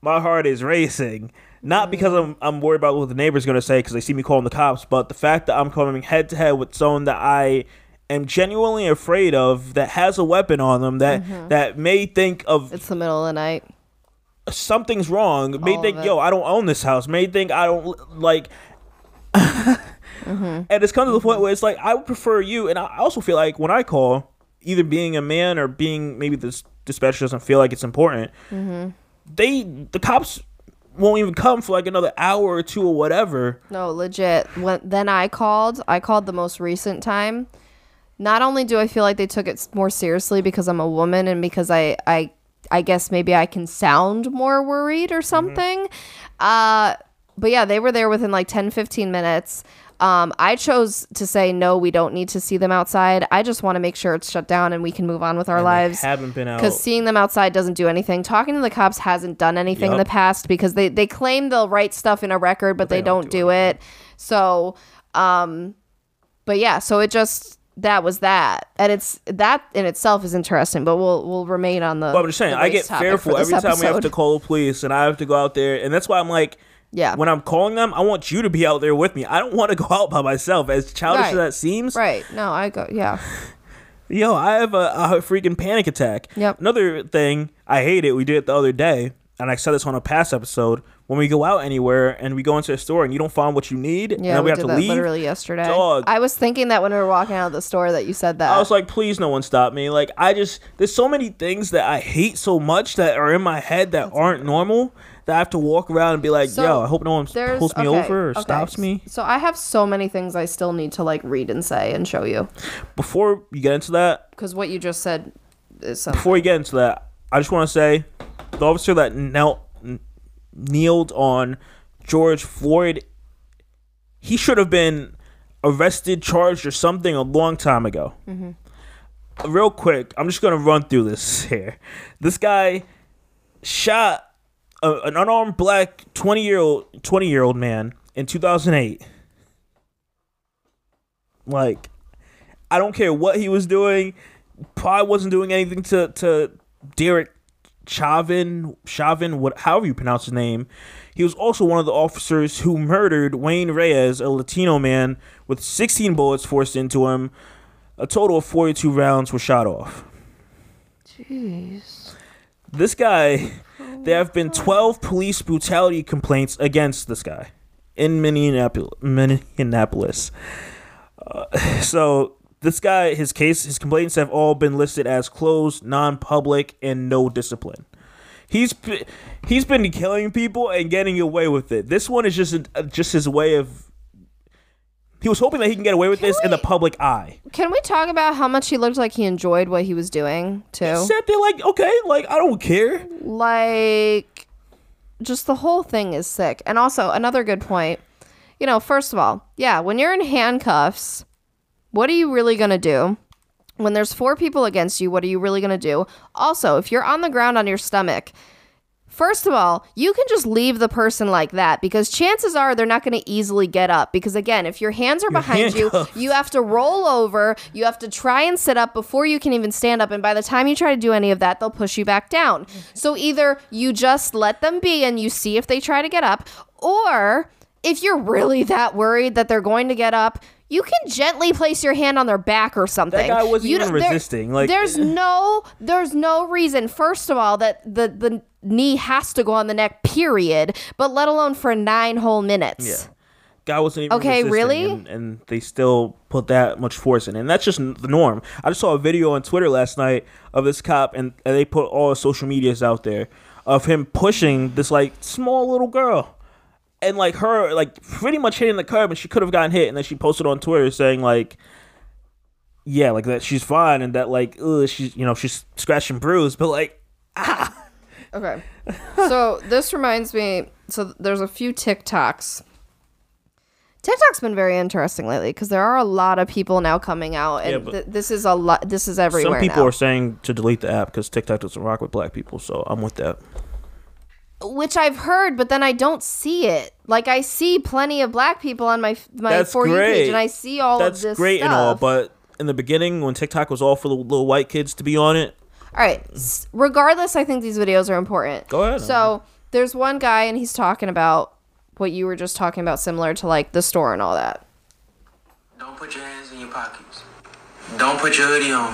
my heart is racing. Not because I'm I'm worried about what the neighbor's gonna say because they see me calling the cops, but the fact that I'm coming head to head with someone that I am genuinely afraid of that has a weapon on them that that may think of it's the middle of the night. something's wrong, may All think, yo, I don't own this house, may think I don't like. Mm-hmm. And it's come to the point where it's like I would prefer you, and I also feel like when I call, either being a man or being maybe this dispatcher doesn't feel like it's important, Mm-hmm. they the cops won't even come for like another hour or two or whatever. No, legit. When then I called, I called the most recent time. Not only do I feel like they took it more seriously because I'm a woman and because I I I guess maybe I can sound more worried or something. Uh but yeah, they were there within like 10 15 minutes. Um, I chose to say no, we don't need to see them outside. I just want to make sure it's shut down and we can move on with our And they lives. haven't been out. Because seeing them outside doesn't do anything. Talking to the cops hasn't done anything in the past because they, they claim they'll write stuff in a record, but, they, don't, do, it. So, um, but yeah, so it just that was that, and it's that in itself is interesting. But we'll we'll remain on the. But I'm just saying, I get fearful every time we have to call the police and I have to go out there, and that's why I'm like, Yeah. when I'm calling them, I want you to be out there with me. I don't want to go out by myself. As childish Right. as that seems, Right. No, I go. Yeah. yo, I have a, a freaking panic attack. Yep. Another thing, I hate it. We did it the other day, and I said this on a past episode. When we go out anywhere and we go into a store and you don't find what you need, and Yeah. then we, we, have to that leave. literally yesterday. Dog. I was thinking that when we were walking out of the store that you said that. I was like, please, no one stop me. Like, I just, there's so many things that I hate so much that are in my head that aren't normal that I have to walk around and be like, So, yo, I hope no one pulls me okay, over or okay. stops me. So I have so many things I still need to like read and say and show you Before you get into that, because what you just said is something. before you get into that, I just want to say the officer that knelt, n- kneeled on George Floyd, he should have been arrested, charged, or something a long time ago. Mm-hmm. Real quick, I'm just gonna run through this here. This guy shot a, an unarmed black 20 year old 20 year old man in 2008. Like, I don't care what he was doing. Probably wasn't doing anything to to Derek Chauvin, Chauvin, what, however you pronounce his name. He was also one of the officers who murdered Wayne Reyes, a Latino man, with 16 bullets forced into him. A total of 42 rounds were shot off. Jeez. This guy, there have been 12 police brutality complaints against this guy in Minneapolis. Minneapolis. Uh, so this guy, his case, his complaints have all been listed as closed, non-public, and no discipline. He's he's been killing people and getting away with it. This one is just just his way of. He was hoping that he can get away with this in the public eye. Can we talk about how much he looked like he enjoyed what he was doing too? He sat there like, okay, like I don't care. Like just the whole thing is sick. And also another good point. You know, first of all, yeah, when you're in handcuffs, what are you really going to do? When there's four people against you, what are you really going to do? Also, if you're on the ground on your stomach, First of all, you can just leave the person like that because chances are they're not going to easily get up. Because again, if your hands are behind you, you have to roll over, you have to try and sit up before you can even stand up. And by the time you try to do any of that, they'll push you back down. Mm-hmm. So either you just let them be and you see if they try to get up, or if you're really that worried that they're going to get up, you can gently place your hand on their back or something. guy wasn't You even there- resisting, like- there's no, there's no reason. First of all, that the the knee has to go on the neck. Period. But let alone for nine whole minutes. Yeah. Guy wasn't even Okay, really? and, and they still put that much force in, it. and that's just the norm. I just saw a video on Twitter last night of this cop, and, and they put all social medias out there of him pushing this like small little girl, and like her like pretty much hitting the curb, and she could have gotten hit, and then she posted on Twitter saying like, yeah, like that she's fine, and that like ugh, she's you know she's scratched and bruised, but like ah. Okay. so this reminds me. So there's a few TikToks. TikTok's been very interesting lately because there are a lot of people now coming out, and Yeah, th- this is a lot. This is everywhere some people now. are saying to delete the app because TikTok doesn't rock with black people, so I'm with that. which I've heard, but then I don't see it. Like I see plenty of black people on my my That's for you page, and I see all That's of this. That's great and all, but in the beginning when TikTok was all for the little white kids to be on it, All right. s- Regardless, I think these videos are important. Go ahead. So there's one guy, and he's talking about what you were just talking about, similar to like the store and all that. Don't put your hands in your pockets. Don't put your hoodie on.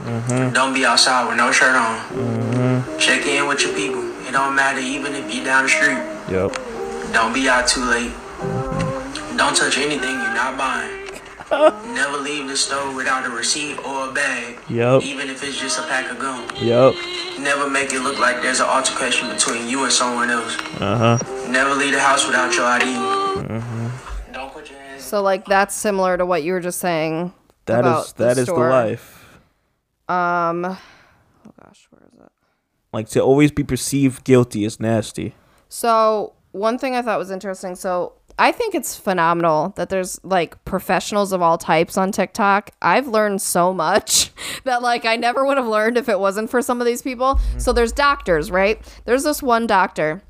Mm-hmm. Don't be outside with no shirt on. Check in with your people. It don't matter even if you're down the street. yep. Don't be out too late. Don't touch anything you're not buying. Never leave the store without a receipt or a bag. Yep. Even if it's just a pack of gum. Yep. Never make it look like there's an altercation between you and someone else. Uh huh. Never leave the house without your ID. Mm-hmm. Don't put your hands So like that's similar to what you were just saying. That about is that is the store. life. Um, oh gosh, where is it? Like to always be perceived guilty is nasty. So one thing I thought was interesting. So I think it's phenomenal that there's like professionals of all types on TikTok. I've learned so much that like I never would have learned if it wasn't for some of these people. Mm-hmm. So there's doctors, right? There's this one doctor.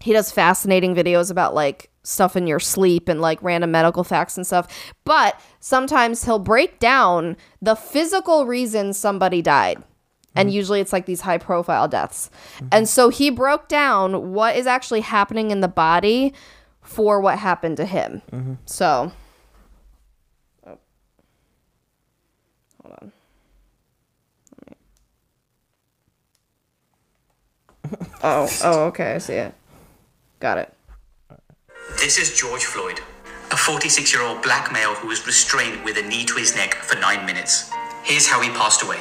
He does fascinating videos about like stuff in your sleep and like random medical facts and stuff. But sometimes he'll break down the physical reasons somebody died. And mm-hmm. usually it's like these high profile deaths. Mm-hmm. And so he broke down what is actually happening in the body for what happened to him. Mm-hmm. So. oh. Hold on. Me- Oh, oh, okay, I see it. Got it. This is George Floyd, a 46 year old black male who was restrained with a knee to his neck for nine minutes. Here's how he passed away.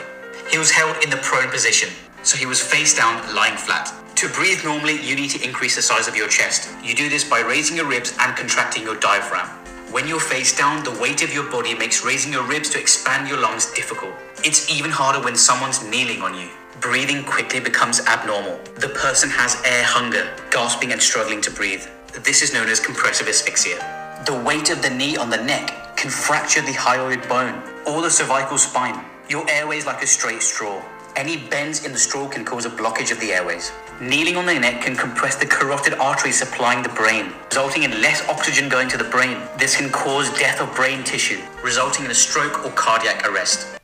He was held in the prone position, so he was face down, lying flat. To breathe normally, you need to increase the size of your chest. You do this by raising your ribs and contracting your diaphragm. When you're face down, the weight of your body makes raising your ribs to expand your lungs difficult. It's even harder when someone's kneeling on you. Breathing quickly becomes abnormal. The person has air hunger, gasping and struggling to breathe. This is known as compressive asphyxia. The weight of the knee on the neck can fracture the hyoid bone or the cervical spine. Your airways like a straight straw. Any bends in the straw can cause a blockage of the airways. Kneeling on the neck can compress the carotid arteries supplying the brain, resulting in less oxygen going to the brain. This can cause death of brain tissue, resulting in a stroke or cardiac arrest.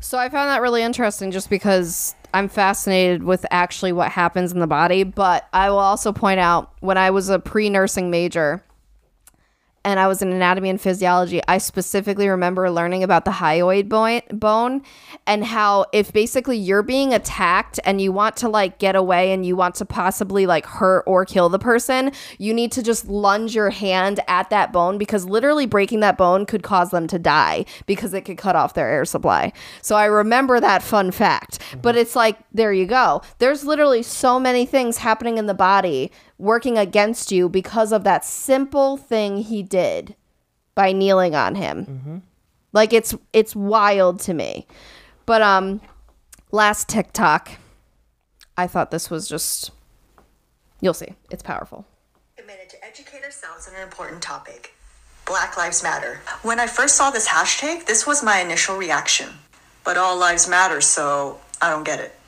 So I found that really interesting just because I'm fascinated with actually what happens in the body. But I will also point out when I was a pre nursing major and I was in anatomy and physiology, I specifically remember learning about the hyoid bone, and how if basically you're being attacked and you want to like get away and you want to possibly like hurt or kill the person, you need to just lunge your hand at that bone because literally breaking that bone could cause them to die because it could cut off their air supply. So I remember that fun fact. But mm-hmm. it's like, there you go. There's literally so many things happening in the body working against you because of that simple thing he did by kneeling on him. Like it's it's wild to me. But um last TikTok. I thought this was just you'll see. It's powerful. a minute to educate ourselves on an important topic Black Lives Matter. When I first saw this hashtag, this was my initial reaction. But all lives matter, so I don't get it.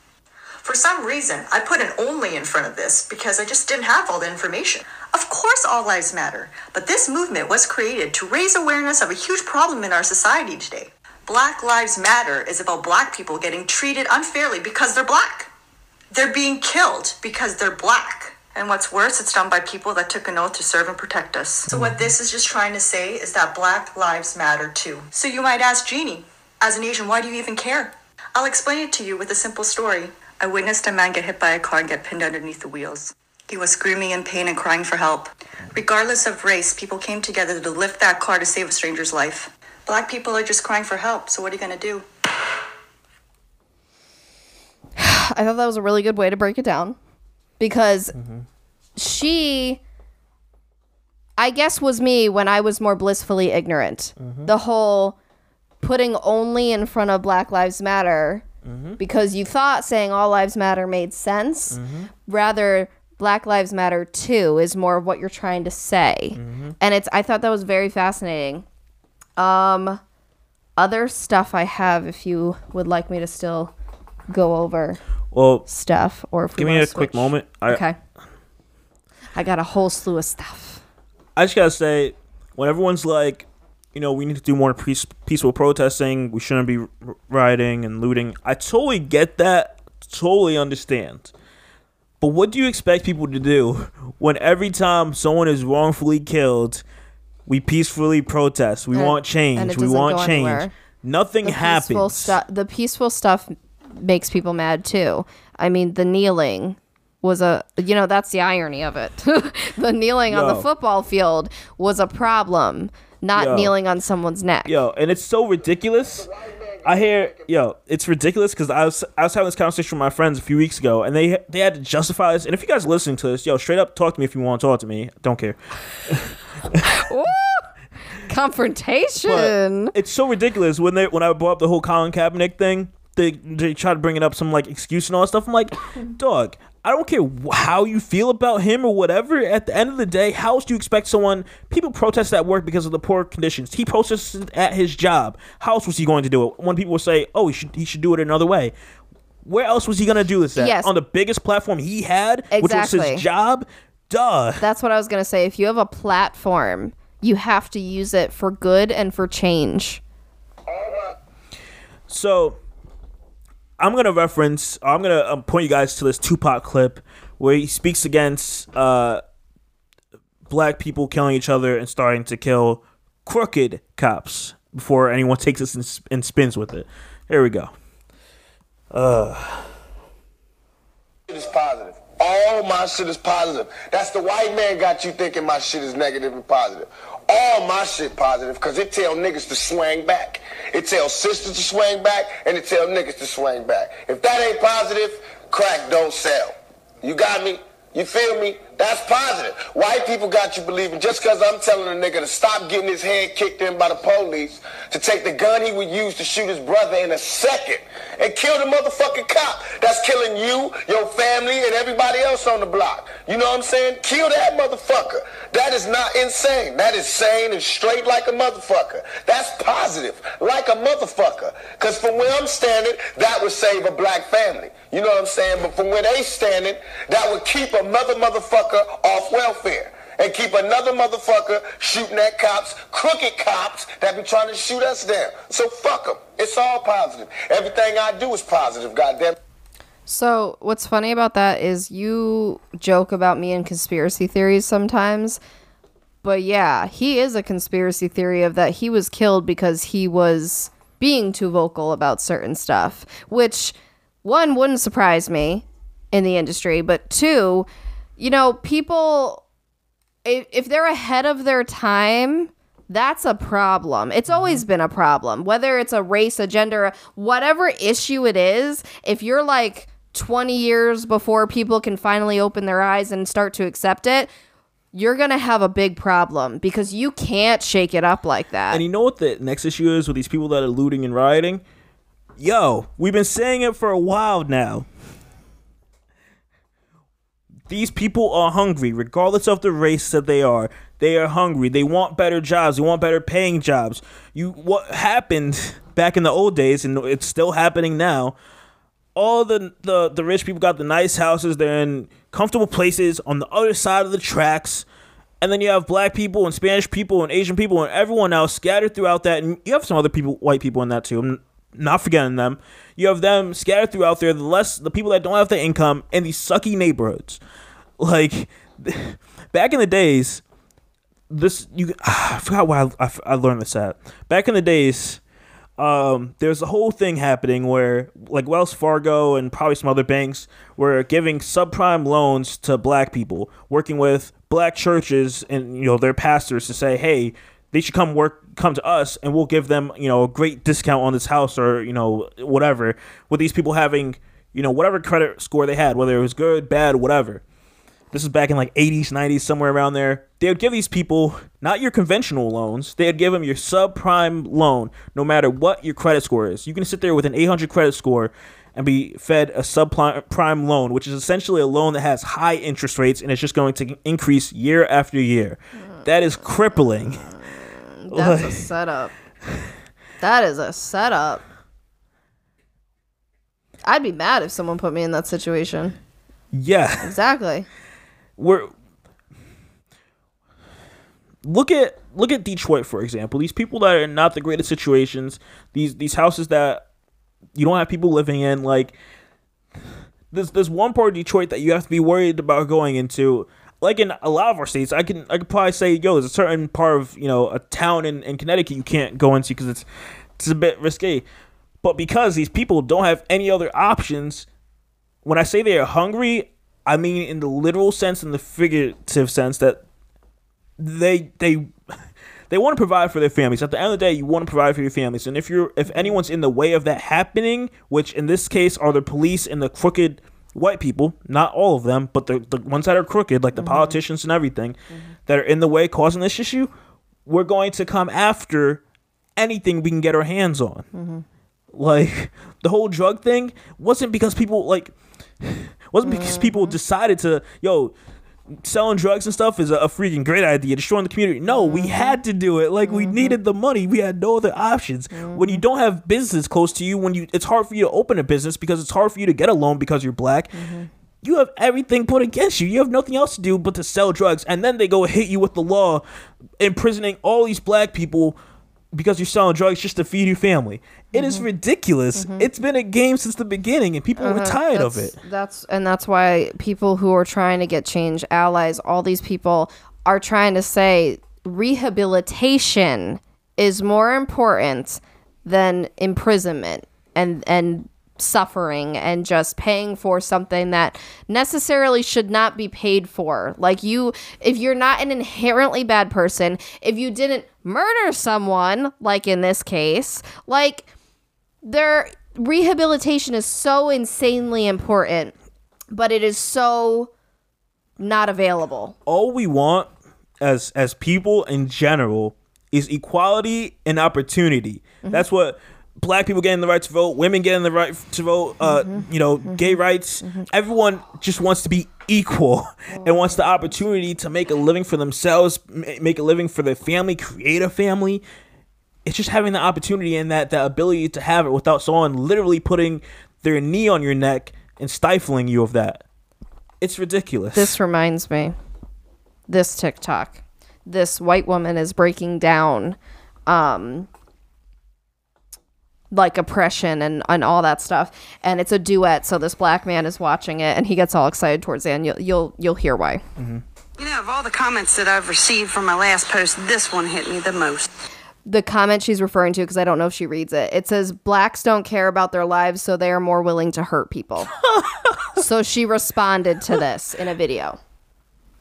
For some reason, I put an only in front of this because I just didn't have all the information. Of course, all lives matter, but this movement was created to raise awareness of a huge problem in our society today. Black Lives Matter is about black people getting treated unfairly because they're black. They're being killed because they're black. And what's worse, it's done by people that took an oath to serve and protect us. So, what this is just trying to say is that Black Lives Matter too. So, you might ask Jeannie, as an Asian, why do you even care? I'll explain it to you with a simple story. I witnessed a man get hit by a car and get pinned underneath the wheels. He was screaming in pain and crying for help. Regardless of race, people came together to lift that car to save a stranger's life. Black people are just crying for help, so what are you gonna do? I thought that was a really good way to break it down because mm-hmm. she I guess was me when I was more blissfully ignorant. Mm-hmm. The whole putting only in front of Black Lives Matter Mm-hmm. because you thought saying all lives matter made sense. Mm-hmm. Rather Black Lives Matter too is more of what you're trying to say. Mm-hmm. And it's I thought that was very fascinating. Um other stuff I have if you would like me to still go over Well, stuff or if we give me a quick moment. I, okay. I got a whole slew of stuff. I just gotta say, when everyone's like, you know, we need to do more peace, peaceful protesting. We shouldn't be rioting and looting. I totally get that. Totally understand. But what do you expect people to do when every time someone is wrongfully killed, we peacefully protest? We And- want change. We want change. anywhere. Nothing The happens. stuff. The peaceful stuff makes people mad too. I mean, the kneeling was a you know that's the irony of it. the kneeling on the football field was a problem, not Yo. kneeling on someone's neck. Yo, and it's so ridiculous. I hear, yo, it's ridiculous because I was I was having this conversation with my friends a few weeks ago, and they they had to justify this. And if you guys are listening to this, yo, straight up talk to me if you want to talk to me. Don't care. Ooh, confrontation. But it's so ridiculous when they when I brought up the whole Colin Kaepernick thing. They they try to bring it up some like excuse and all that stuff. I'm like, dog, I don't care how you feel about him or whatever. At the end of the day, how else do you expect someone? People protest at work because of the poor conditions. He protested at his job. How else was he going to do it? When people say, oh, he should he should do it another way. Where else was he gonna do this at? Yes. On the biggest platform he had, which was his job. Duh. That's what I was gonna say. If you have a platform, you have to use it for good and for change. So I'm gonna reference. I'm gonna um, point you guys to this Tupac clip where he speaks against uh, black people killing each other and starting to kill crooked cops before anyone takes this and, sp- and spins with it. Here we go. shit is positive. All my shit is positive. That's the white man got you thinking my shit is negative and positive. All my shit positive because it tell niggas to swing back. It tell sisters to swing back and it tell niggas to swing back. If that ain't positive, crack don't sell. You got me? You feel me? That's positive. White people got you believing just because I'm telling a nigga to stop getting his head kicked in by the police, to take the gun he would use to shoot his brother in a second and kill the motherfucking cop that's killing you, your family, and everybody else on the block. You know what I'm saying? Kill that motherfucker. That is not insane. That is sane and straight like a motherfucker. That's positive, like a motherfucker. Because from where I'm standing, that would save a black family. You know what I'm saying? But from where they standing, that would keep another motherfucker off welfare. And keep another motherfucker shooting at cops, crooked cops that be trying to shoot us down. So fuck them. It's all positive. Everything I do is positive, goddamn. So, what's funny about that is you joke about me and conspiracy theories sometimes. But yeah, he is a conspiracy theory of that he was killed because he was being too vocal about certain stuff, which one wouldn't surprise me in the industry, but two, you know, people if, if they're ahead of their time, that's a problem. It's mm-hmm. always been a problem. Whether it's a race, a gender, whatever issue it is, if you're like 20 years before people can finally open their eyes and start to accept it, you're going to have a big problem because you can't shake it up like that. And you know what the next issue is with these people that are looting and rioting? Yo, we've been saying it for a while now. These people are hungry, regardless of the race that they are. They are hungry. They want better jobs. They want better paying jobs. You what happened back in the old days, and it's still happening now. All the the the rich people got the nice houses. They're in comfortable places on the other side of the tracks. And then you have black people and Spanish people and Asian people and everyone else scattered throughout that. And you have some other people, white people in that too. Not forgetting them. You have them scattered throughout there. The less the people that don't have the income in these sucky neighborhoods. Like back in the days, this you I forgot why I, I, I learned this at. Back in the days, um, there's a whole thing happening where like Wells Fargo and probably some other banks were giving subprime loans to black people, working with black churches and you know their pastors to say, hey, they should come work come to us and we'll give them you know a great discount on this house or you know whatever with these people having you know whatever credit score they had whether it was good bad whatever. This is back in like 80s 90s somewhere around there. They would give these people not your conventional loans they'd give them your subprime loan no matter what your credit score is. You can sit there with an 800 credit score and be fed a subprime loan which is essentially a loan that has high interest rates and it's just going to increase year after year. Mm. That is crippling mm. That's a setup. That is a setup. I'd be mad if someone put me in that situation. yeah Exactly. we're look at look at Detroit for example. These people that are in not the greatest situations, these these houses that you don't have people living in, like there's there's one part of Detroit that you have to be worried about going into. Like in a lot of our states, I can I could probably say, yo, there's a certain part of you know a town in, in Connecticut you can't go into because it's it's a bit risque. But because these people don't have any other options, when I say they are hungry, I mean in the literal sense and the figurative sense that they they they want to provide for their families. At the end of the day, you want to provide for your families. And if you're if anyone's in the way of that happening, which in this case are the police and the crooked white people, not all of them, but the, the ones that are crooked, like the mm-hmm. politicians and everything, mm-hmm. that are in the way causing this issue, we're going to come after anything we can get our hands on. Mm-hmm. Like the whole drug thing wasn't because people like wasn't because people decided to yo selling drugs and stuff is a, a freaking great idea destroying the community. No we mm-hmm. had to do it. Like we mm-hmm. needed the money. We had no other options. When you mm-hmm. don't have business close to you when you it's hard for you to open a business because it's hard for you to get a loan because you're black. You have everything put against you. You have nothing else to do but to sell drugs. And then they go hit you with the law imprisoning all these black people because you're selling drugs just to feed your family. It is mm-hmm. ridiculous. Mm-hmm. It's been a game since the beginning and people are uh-huh. tired of it. That's- That's and that's why people who are trying to get change, allies, all these people are trying to say rehabilitation is more important than imprisonment and and suffering and just paying for something that necessarily should not be paid for. Like you if you're not an inherently bad person, if you didn't murder someone like in this case, like their rehabilitation is so insanely important, but it is so not available. all we want as as people in general is equality and opportunity. Mm-hmm. That's what black people getting the right to vote, women getting the right to vote, uh, mm-hmm. you know, gay mm-hmm. rights. Everyone just wants to be equal and wants the opportunity to make a living for themselves, make a living for their family, create a family. It's just having the opportunity and that the ability to have it without someone literally putting their knee on your neck and stifling you of that. It's ridiculous. This reminds me this TikTok. This white woman is breaking down um like oppression and, and all that stuff and it's a duet so this black man is watching it and he gets all excited towards the end you'll you'll, you'll hear why mm-hmm. You know, of all the comments that I've received from my last post, this one hit me the most. the comment she's referring to because I don't know if she reads it. It says blacks don't care about their lives, so they are more willing to hurt people. so she responded to this in a video.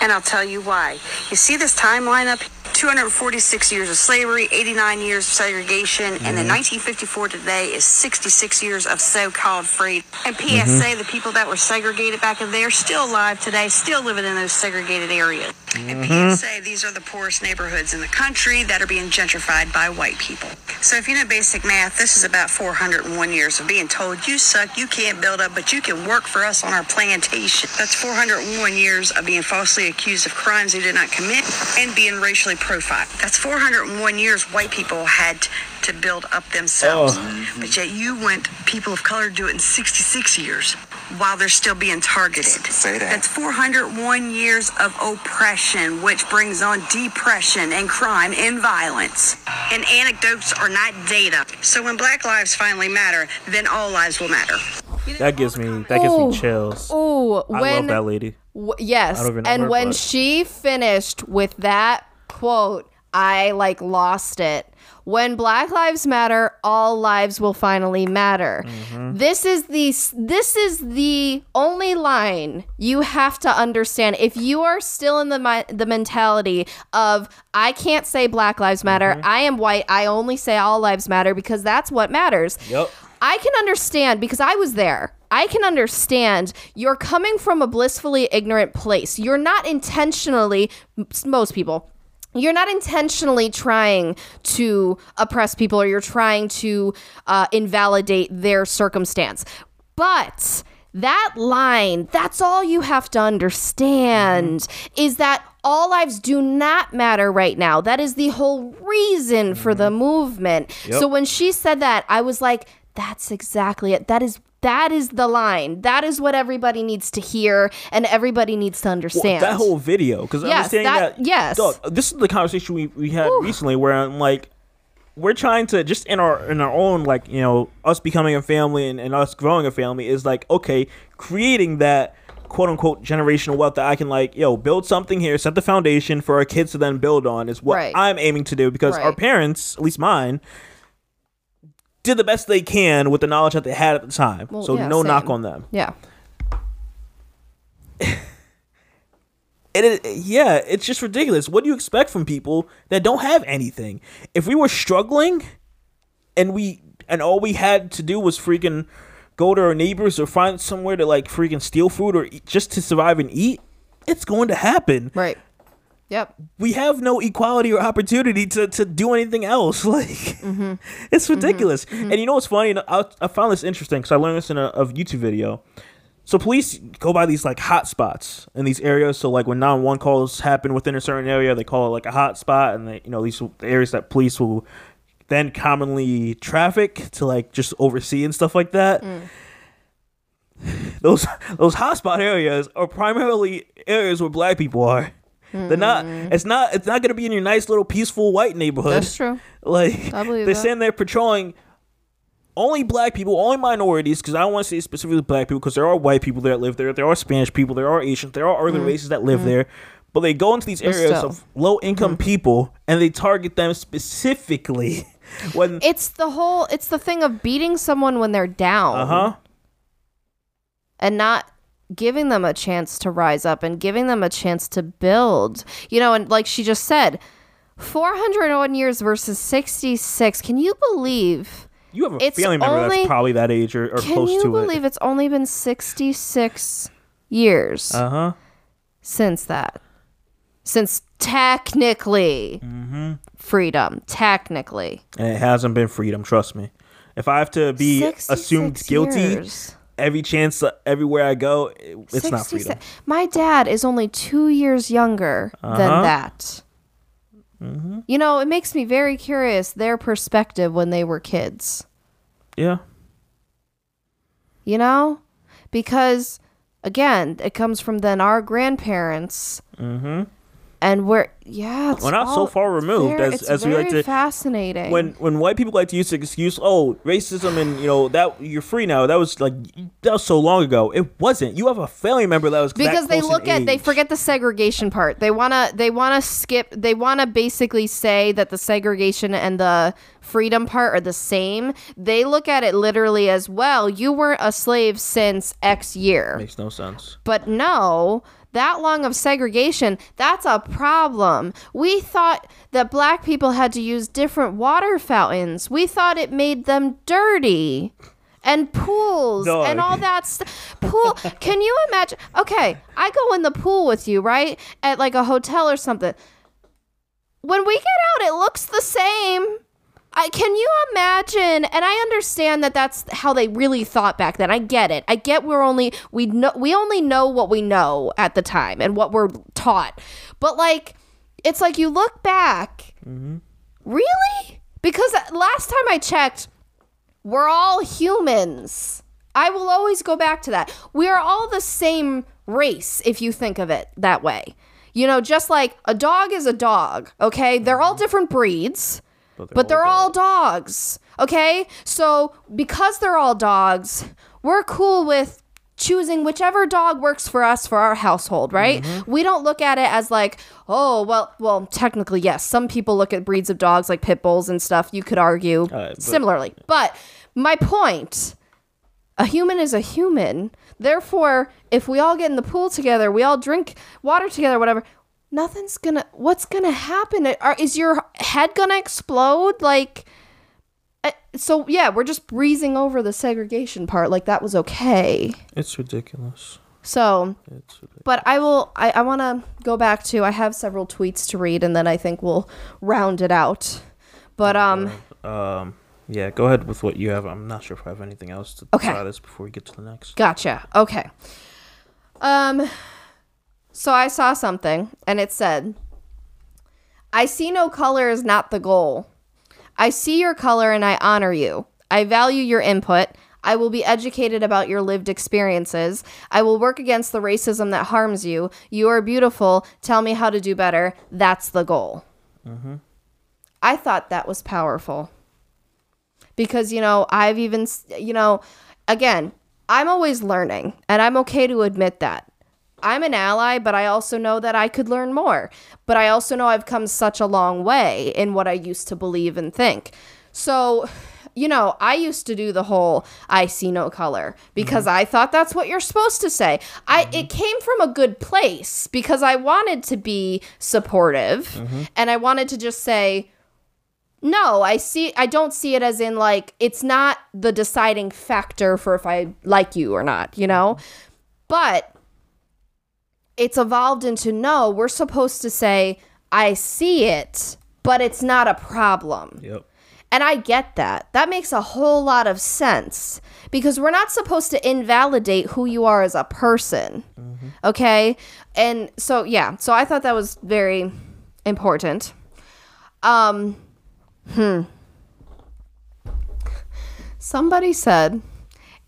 And I'll tell you why. You see this timeline up? 246 years of slavery, 89 years of segregation, and then 1954 mm-hmm. today is 66 years of so-called freedom. And PSA, mm-hmm. the people that were segregated back in there, still alive today, still living in those segregated areas. And mm-hmm. PSA, these are the poorest neighborhoods in the country that are being gentrified by white people. So if you know basic math, this is about 401 years of being told you suck, you can't build up, but you can work for us on our plantation. That's 401 years of being falsely accused of crimes they did not commit and being racially profiled. That's 401 years white people had to build up themselves. Oh. Mm-hmm. But yet you went people of color to do it in 66 years while they're still being targeted. Say that. That's 401 years of oppression, which brings on depression and crime and violence. And anecdotes are not data. So when Black Lives finally matter, then all lives will matter. That gives me that gives Ooh. me chills. Oh, I when love that lady. W- yes, I don't even know and her, when but- she finished with that quote, I like lost it. When Black Lives Matter, all lives will finally matter. Mm-hmm. This is the this is the only line you have to understand. If you are still in the mi- the mentality of I can't say Black Lives Matter, Mm-hmm. I am white, I only say all lives matter because that's what matters. Yep. I can understand because I was there. I can understand you're coming from a blissfully ignorant place. You're not intentionally, most people, you're not intentionally trying to oppress people or you're trying to uh, invalidate their circumstance. But that line, that's all you have to understand is that all lives do not matter right now. That is the whole reason for the movement. So when she said that, I was like, that's exactly it. That is that is the line. That is what everybody needs to hear and everybody needs to Well, understand. that whole video because Yes, understanding that- that, yes. dog, this is the conversation we, we had recently where I'm like we're trying to just in our in our own like you know us becoming a family and, and us growing a family is like okay creating that quote unquote generational wealth that I can like yo build something here set the foundation for our kids to then build on is what Right. I'm aiming to do because our parents at least mine did the best they can with the knowledge that they had at the time Well, so yeah, no knock on them yeah. it, it yeah, it's just ridiculous. What do you expect from people that don't have anything? If we were struggling and we and all we had to do was freaking go to our neighbors or find somewhere to like freaking steal food or eat, just to survive and eat, it's going to happen. Right. Yep. We have no equality or opportunity to, to do anything else. Like, mm-hmm. it's ridiculous. Mm-hmm. And you know what's funny? I, I found this interesting because I learned this in a, a YouTube video. So police go by these like hot spots in these areas. So like when 911 calls happen within a certain area, they call it like a hot spot, and they you know these the areas that police will then commonly traffic to like just oversee and stuff like that. Mm. Those those hotspot areas are primarily areas where black people are. They're not. It's not. It's not gonna be in your nice little peaceful white neighborhood. That's true. Like they're that. saying they're patrolling only black people, only minorities, because I don't want to say specifically black people, because there are white people that live there, there are Spanish people, there are Asians, there are other races that live there, but they go into these Mm-hmm. Areas still. of low income people and they target them specifically. when It's the whole it's the thing of beating someone when they're down. uh huh, and not giving them a chance to rise up and giving them a chance to build. You know, and like she just said, 401 years versus 66. Can you believe? you have a It's family member only- that's probably that age or, or Can you believe it's only been 66 years. Uh huh. since that? Since technically Mm-hmm. freedom, technically. And it hasn't been freedom. Trust me. If I have to be assumed guilty years. Every chance uh, everywhere I go, it- it's not 66 freedom. My dad is only two years younger Uh-huh. than that. Mm-hmm. You know, it makes me very curious their perspective when they were kids. Yeah. You know, because again, it comes from then our grandparents, Mm-hmm. And we're yeah, We're not so far removed as- as we like to- Fascinating. when when white people like to use the excuse, oh, racism and you know that you're free now. That was like that was so long ago. It wasn't. You have a family member that was because they look at they forget the segregation part they want to they want to skip they want to basically say that the segregation and the freedom part are the same they look at it literally as well you weren't a slave since x year makes no sense. but no that long of segregation that's a problem we thought that black people had to use different water fountains we thought it made them dirty and pools Dog. and all that stuff. Pool. Can you imagine? Okay, I go in the pool with you, right? At like a hotel or something. When we get out, it looks the same. I, can you imagine? And I understand that that's how they really thought back then. I get it. I get we're only we know we only know what we know at the time and what we're taught. But like, it's like you look back. Mm-hmm. Really? Because last time I checked, we're all humans. I will always go back to that. We are all the same race if you think of it that way. You know, just like a dog is a dog, okay? They're all mm-hmm. different breeds, but they're, all dogs, okay? So, because they're all dogs, we're cool with choosing whichever dog works for us for our household, right? Mm-hmm. We don't look at it as like, oh, well, well, technically yes. Some people look at breeds of dogs like pit bulls and stuff. You could argue but- similarly. But my point, a human is a human. Therefore, if we all get in the pool together, we all drink water together, whatever, nothing's gonna. What's gonna happen? Are, is your head gonna explode? Like, uh, so yeah, we're just breezing over the segregation part. Like that was okay. It's ridiculous. So, It's ridiculous. but I will. I, I want to go back to. I have several tweets to read, and then I think we'll round it out. But um, Um, yeah, go ahead with what you have. I'm not sure if I have anything else to Okay. try this before we get to the next. Gotcha. Okay. Um so I saw something and it said I see no color is not the goal. I see your color and I honor you. I value your input. I will be educated about your lived experiences. I will work against the racism that harms you. You are beautiful. Tell me how to do better. That's the goal. Mm-hmm. I thought that was powerful because you know i've even you know again i'm always learning and i'm okay to admit that i'm an ally but i also know that i could learn more. But i also know i've come such a long way in what i used to believe and think. So you know i used to do the whole i see no color because mm-hmm. i thought that's what you're supposed to say. I mm-hmm. it came from a good place because i wanted to be supportive mm-hmm. and i wanted to just say no, I see I don't see it as in like it's not the deciding factor for if I like you or not, you know? But it's evolved into no, we're supposed to say I see it, but it's not a problem. Yep. And I get that. That makes a whole lot of sense because we're not supposed to invalidate who you are as a person. Okay? And so yeah, so I thought that was very important. Um Somebody said,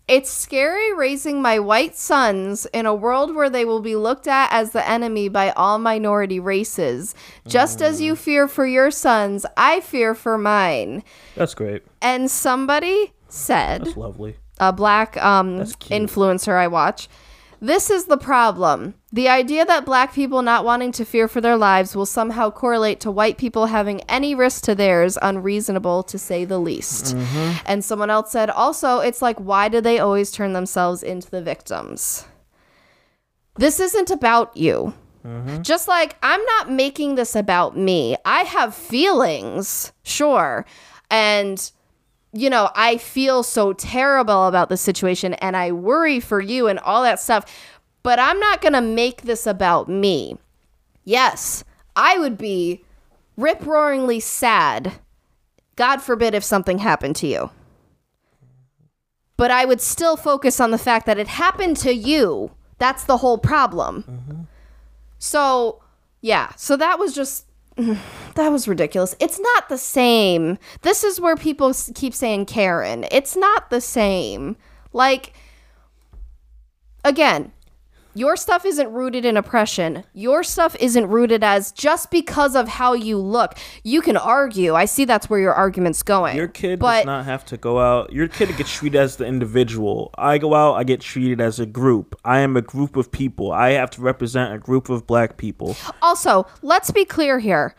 It's scary raising my white sons in a world where they will be looked at as the enemy by all minority races. Just as you fear for your sons, I fear for mine. That's great. And somebody said, That's lovely. a black um, influencer I watch. This is the problem. The idea that black people not wanting to fear for their lives will somehow correlate to white people having any risk to theirs unreasonable to say the least. Mm-hmm. And someone else said also it's like why do they always turn themselves into the victims? This isn't about you. Mm-hmm. Just like I'm not making this about me. I have feelings, sure. And you know, I feel so terrible about the situation and I worry for you and all that stuff, but I'm not going to make this about me. Yes, I would be rip roaringly sad. God forbid if something happened to you. But I would still focus on the fact that it happened to you. That's the whole problem. Mm-hmm. So, yeah, so that was just mm. That was ridiculous. It's not the same. This is where people keep saying Karen. It's not the same. Like, again, your stuff isn't rooted in oppression. Your stuff isn't rooted as just because of how you look. You can argue. I see that's where your argument's going. Your kid but does not have to go out. Your kid gets treated as the individual. I go out, I get treated as a group. I am a group of people. I have to represent a group of black people. Also, let's be clear here.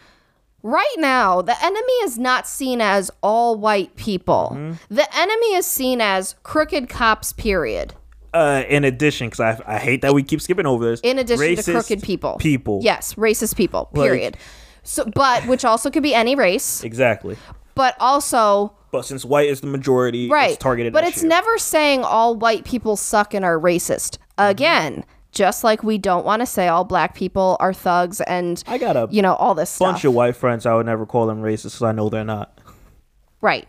Right now, the enemy is not seen as all white people. Mm-hmm. The enemy is seen as crooked cops, period. Uh, in addition, because I, I hate that we keep skipping over this. In addition to racist crooked people. People. Yes, racist people, Like- period. so, but which also could be any race, Exactly. but also But since white is the majority, right it's targeted. but it's never saying all white people suck and are racist again just like we don't want to say all black people are thugs and I got a you know all this bunch stuff. of white friends. I would never call them racist because I know they're not. right.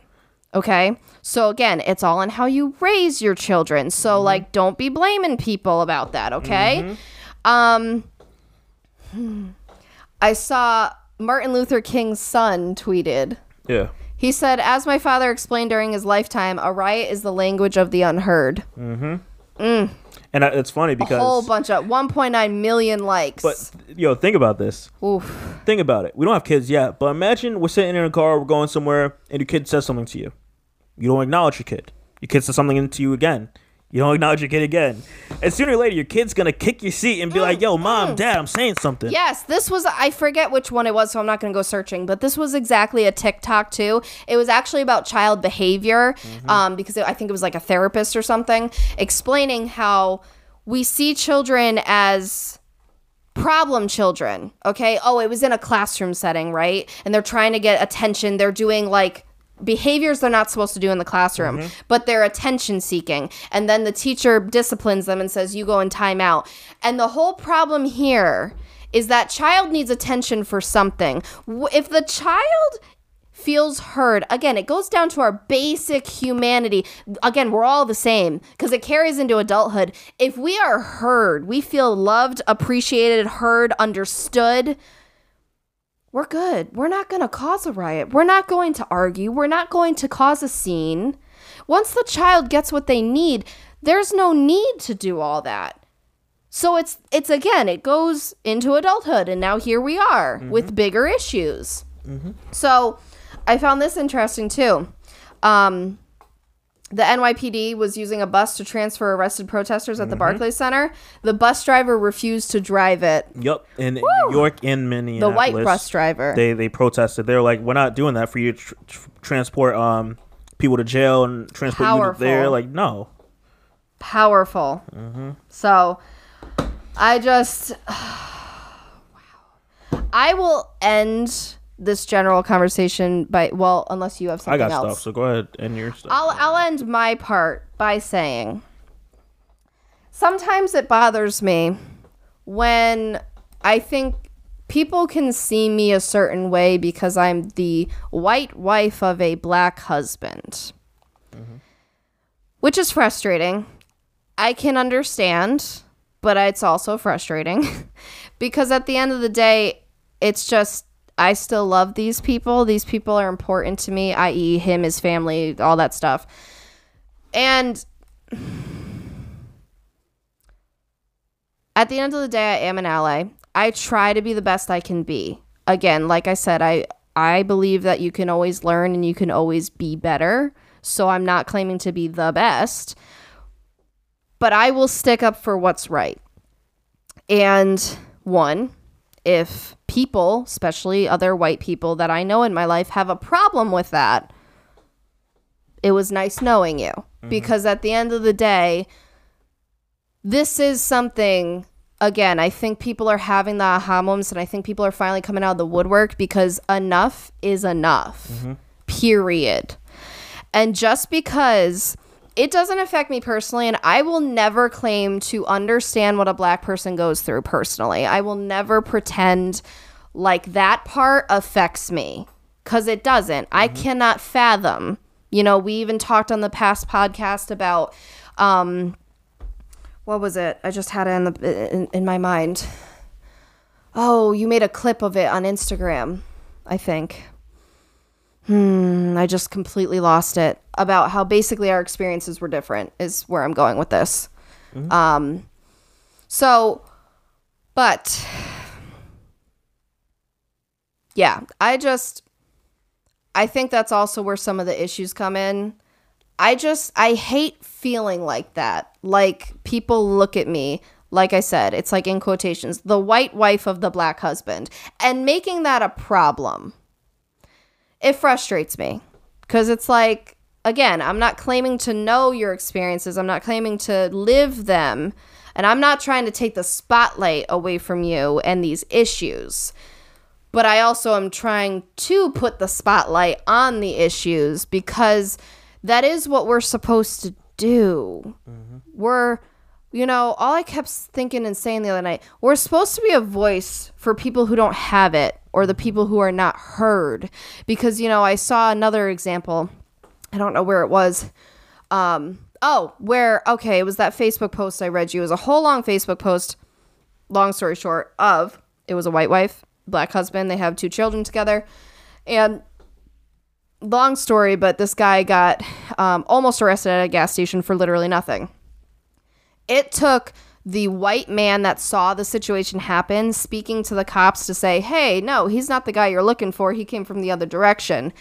Okay? So again it's all in how you raise your children. So mm-hmm. like don't be blaming people about that okay? Mm-hmm. Um hmm. i saw martin luther king's son tweeted. Yeah. he said as my father explained during his lifetime a riot is the language of the unheard mm-hmm. mm. And I- it's funny because a whole bunch of 1.9 million likes But yo, think about this. Oof. Think about it. We don't have kids yet, but imagine we're sitting in a car, we're going somewhere, and your kid says something to you. You don't acknowledge your kid. Your kid says something to you again. You don't acknowledge your kid again. And sooner or later, your kid's gonna kick your seat and be like, mm, "Yo, mom, mm. dad, I'm saying something." Yes, this was I forget which one it was, so I'm not going to go searching. But this was exactly a TikTok too. It was actually about child behavior, mm-hmm. um, because I think it was like a therapist or something explaining how we see children as problem children. Okay, oh, it was in a classroom setting, right? And they're trying to get attention. They're doing like behaviors they're not supposed to do in the classroom, mm-hmm. but they're attention seeking. And then the teacher disciplines them and says, You go in timeout. And the whole problem here is that child needs attention for something. If the child feels heard, again, it goes down to our basic humanity. Again, we're all the same because it carries into adulthood. If we are heard, we feel loved, appreciated, heard, understood we're good. We're not going to cause a riot. We're not going to argue. We're not going to cause a scene. Once the child gets what they need, there's no need to do all that. So it's it's again, it goes into adulthood and now here we are with bigger issues. So I found this interesting too. Um the NYPD was using a bus to transfer arrested protesters at the Barclays Center. The bus driver refused to drive it. Yep. In New York and Minneapolis, The white bus driver. They they protested. They're like, "We're not doing that for you to tr- tr- transport um people to jail and transport you to there." Like, no. powerful. So I just wow. I will end this general conversation by well, unless you have something I got else. stuff, so go ahead and your stuff. I'll I'll end my part by saying sometimes it bothers me when I think people can see me a certain way because I'm the white wife of a black husband. Which is frustrating. I can understand, but it's also frustrating because at the end of the day, it's just I still love these people. These people are important to me, i.e., him, his family, all that stuff. And at the end of the day, I am an ally. I try to be the best I can be. Again, like I said, I I believe that you can always learn and you can always be better. So I'm not claiming to be the best, but I will stick up for what's right. And one, if people, especially other white people that I know in my life, have a problem with that, it was nice knowing you. Mm-hmm. Because at the end of the day, this is something again i think people are having the aha moments and i think people are finally coming out of the woodwork because enough is enough. Mm-hmm. Period. And just because it doesn't affect me personally and i will never claim to understand what a black person goes through personally i will never pretend like that part affects me because it doesn't i cannot fathom you know we even talked on the past podcast about um what was it? I just had it in the in, in my mind. Oh, you made a clip of it on Instagram, I think. Hmm, I just completely lost it about how basically our experiences were different is where I'm going with this. Um so but yeah, I just I think that's also where some of the issues come in. I just I hate feeling like that. Like people look at me, like I said, it's like in quotations, the white wife of the black husband, and making that a problem. It frustrates me cuz it's like again, I'm not claiming to know your experiences. I'm not claiming to live them, and I'm not trying to take the spotlight away from you and these issues. but I also am trying to put the spotlight on the issues because that is what we're supposed to do. Mm-hmm. We're, you know, all I kept thinking and saying the other night, we're supposed to be a voice for people who don't have it or the people who are not heard. Because, you know, I saw another example. I don't know where it was. Um, oh, where, okay, it was that Facebook post I read you. It was a whole long Facebook post, long story short, of it was a white wife, black husband. They have two children together. And long story, but this guy got um, almost arrested at a gas station for literally nothing. It took the white man that saw the situation happen speaking to the cops to say, hey, no, he's not the guy you're looking for. He came from the other direction.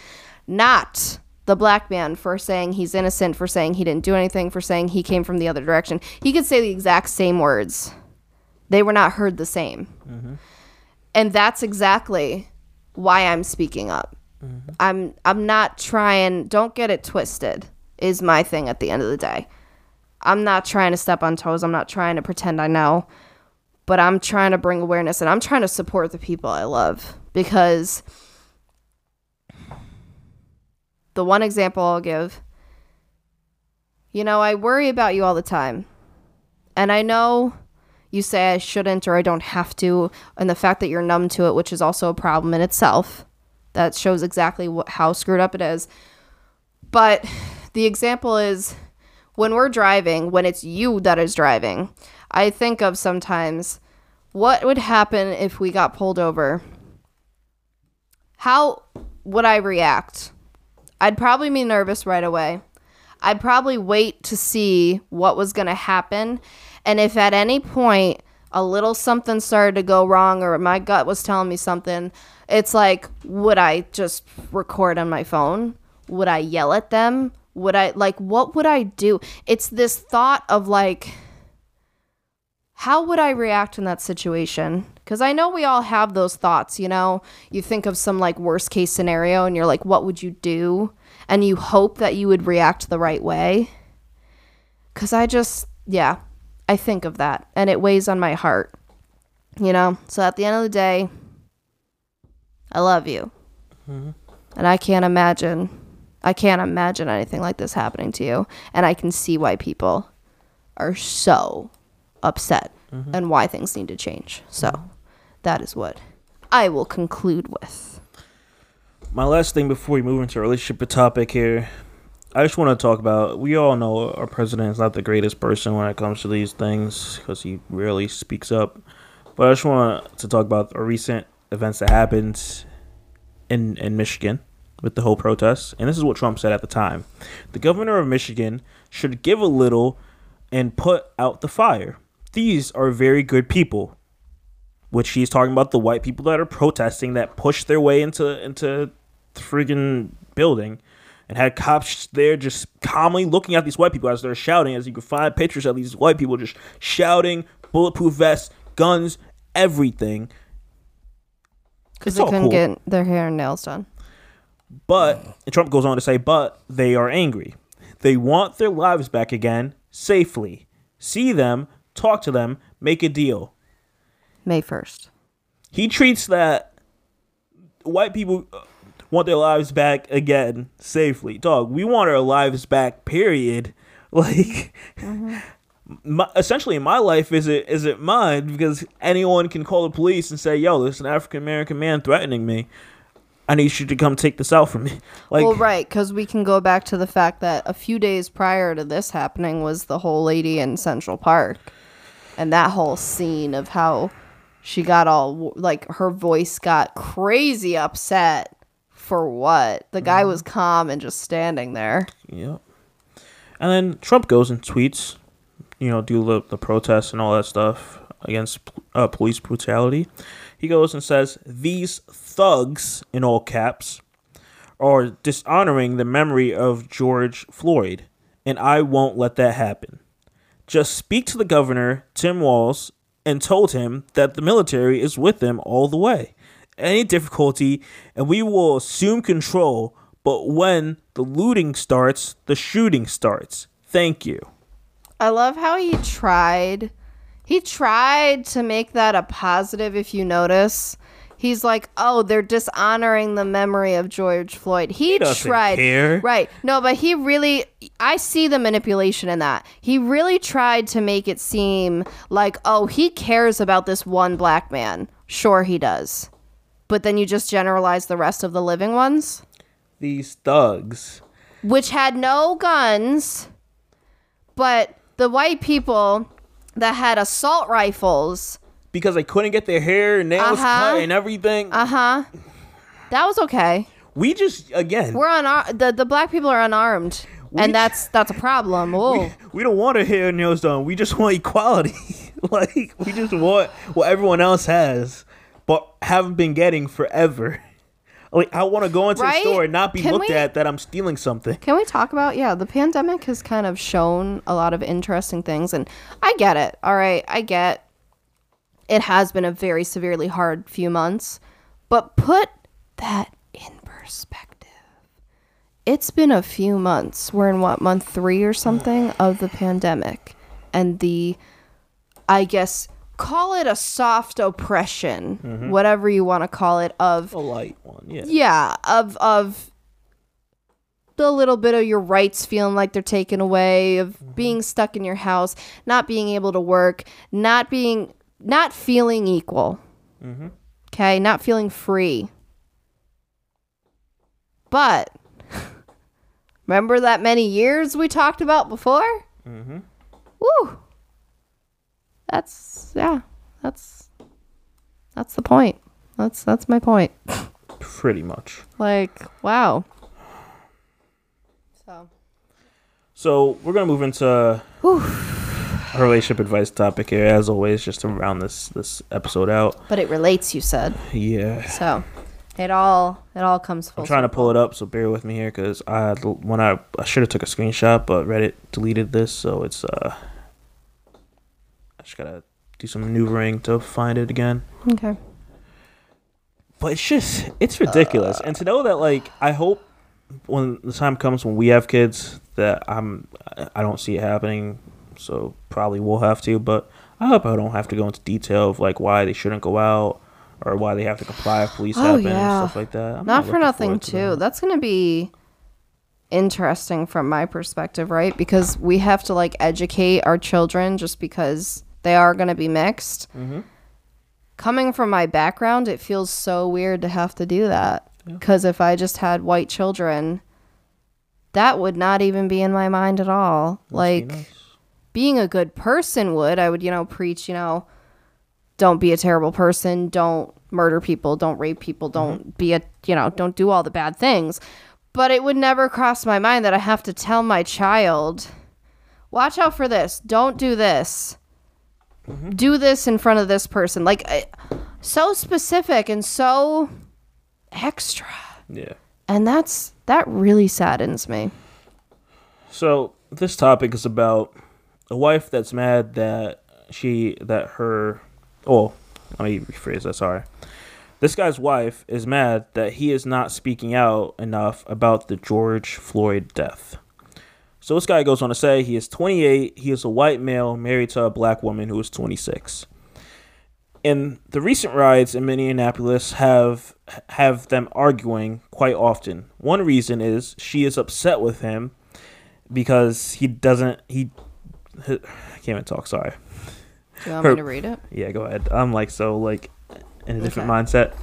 Not the black man for saying he's innocent, for saying he didn't do anything, for saying he came from the other direction. He could say the exact same words. They were not heard the same. Mm-hmm. And that's exactly why I'm speaking up. Mm-hmm. I'm I'm not trying don't get it twisted is my thing at the end of the day. I'm not trying to step on toes. I'm not trying to pretend I know. But I'm trying to bring awareness and I'm trying to support the people I love because the one example I'll give you know, I worry about you all the time. And I know you say I shouldn't or I don't have to and the fact that you're numb to it, which is also a problem in itself. That shows exactly what, how screwed up it is. But the example is when we're driving, when it's you that is driving, I think of sometimes what would happen if we got pulled over? How would I react? I'd probably be nervous right away. I'd probably wait to see what was going to happen. And if at any point a little something started to go wrong or my gut was telling me something, it's like, would I just record on my phone? Would I yell at them? Would I, like, what would I do? It's this thought of, like, how would I react in that situation? Because I know we all have those thoughts, you know? You think of some, like, worst case scenario and you're like, what would you do? And you hope that you would react the right way. Because I just, yeah, I think of that and it weighs on my heart, you know? So at the end of the day, I love you. Mm-hmm. And I can't imagine, I can't imagine anything like this happening to you. And I can see why people are so upset mm-hmm. and why things need to change. So mm-hmm. that is what I will conclude with. My last thing before we move into our relationship topic here, I just want to talk about. We all know our president is not the greatest person when it comes to these things because he rarely speaks up. But I just want to talk about a recent events that happened in in Michigan with the whole protest. And this is what Trump said at the time: the governor of Michigan should give a little and put out the fire. These are very good people which he's talking about the white people that are protesting that pushed their way into into the friggin' building and had cops there just calmly looking at these white people as they're shouting as you can find pictures of these white people just shouting bulletproof vests guns everything Because they couldn't cool. get their hair and nails done. But and Trump goes on to say, but they are angry. They want their lives back again safely. See them, talk to them, make a deal. May 1st. He treats that white people uh, want their lives back again safely. Dog, we want our lives back. Period. Like, my, essentially, my life isn't isn't mine because anyone can call the police and say, "Yo, there's an African American man threatening me. I need you to come take this out for me." Like, well, right, because we can go back to the fact that a few days prior to this happening was the whole lady in Central Park, and that whole scene of how she got all like her voice got crazy upset for what the guy was calm and just standing there. Yep. And then Trump goes and tweets, you know, do the, the protests and all that stuff against uh, police brutality. He goes and says, These thugs, in all caps, are dishonoring the memory of George Floyd, and I won't let that happen. Just speak to the governor, Tim Walz, and told him that the military is with them all the way. Any difficulty, and we will assume control, but when the looting starts, the shooting starts. Thank you. I love how he tried. He tried to make that a positive if you notice. He's like, oh, they're dishonoring the memory of George Floyd. He, doesn't tried, care. right? No, but he really, I see the manipulation in that. He really tried to make it seem like, oh, he cares about this one black man. Sure, he does, but then you just generalize the rest of the living ones, These thugs. which had no guns, but the white people that had assault rifles. Because they couldn't get their hair and nails Uh-huh. cut and everything. Uh huh. That was okay. we just again We're unarmed. The, the black people are unarmed, and that's that's a problem. Oh, we don't want our hair and nails done. We just want equality. like we just want what everyone else has, but haven't been getting forever. Like I want to go into Right? the store and not be Can looked we- at that I'm stealing something. can we talk about? Yeah, the pandemic has kind of shown a lot of interesting things, and I get it. All right, I get it has been a very severely hard few months, but put that in perspective. It's been a few months. We're in what month three or something of the pandemic, and the I guess call it a soft oppression, mm-hmm. whatever you want to call it, of A light one, yeah. yeah of of the little bit of your rights feeling like they're taken away of mm-hmm. being stuck in your house not being able to work not being not feeling equal. Okay not feeling free. But remember that many years we talked about before? Mm-hmm. woo! That's yeah that's that's the point. That's that's my point. Pretty much. like, wow. So, So we're gonna move into a relationship advice topic here, as always, just to round this this episode out. but it relates, you said. Yeah. So, it all it all comes full. I'm trying to pull it up, so bear with me here, because I when I I should have took a screenshot, but Reddit deleted this, so it's uh I just gotta do some maneuvering to find it again. Okay. But it's just it's ridiculous, and to know that like I hope when the time comes when we have kids that I'm I don't see it happening, so probably we'll have to, but I hope I don't have to go into detail of like why they shouldn't go out or why they have to comply if police Oh, happen yeah. and stuff like that. I'm Not for nothing, to too. that. That's going to be interesting from my perspective, right? Because we have to like educate our children just because they are going to be mixed. Mm-hmm. Coming from my background, it feels so weird to have to do that. Because if I just had white children, that would not even be in my mind at all. Like, being a good person would. I would, you know, preach, you know, don't be a terrible person, don't murder people, don't rape people, mm-hmm. don't be a, you know, don't do all the bad things. But it would never cross my mind that I have to tell my child, watch out for this, don't do this. Mm-hmm. Do this in front of this person. Like I, so specific and so extra. Yeah. And that's that really saddens me. So this topic is about a wife that's mad that she that her oh let me rephrase that sorry. This guy's wife is mad that he is not speaking out enough about the George Floyd death. So this guy goes on to say he is 28, he is a white male married to a black woman who is 26. And the recent riots in Minneapolis have have them arguing quite often. One reason is she is upset with him because he doesn't he I can't even talk, sorry. Do you want Her- me to read it? Yeah, go ahead. I'm like so like in a different Okay. mindset.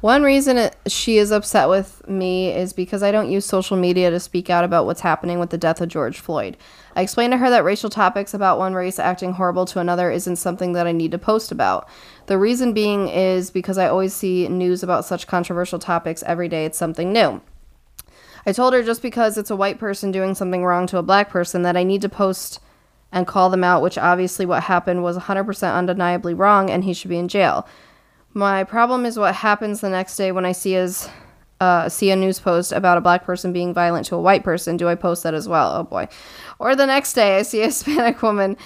One reason it, she is upset with me is because I don't use social media to speak out about what's happening with the death of George Floyd. I explained to her that racial topics about one race acting horrible to another isn't something that I need to post about. The reason being is because I always see news about such controversial topics every day, it's something new. I told her just because it's a white person doing something wrong to a black person that I need to post and call them out, which obviously what happened was 100% undeniably wrong and he should be in jail. My problem is what happens the next day when I see as uh, see a news post about a black person being violent to a white person. Do I post that as well? Oh boy. Or the next day I see a Hispanic woman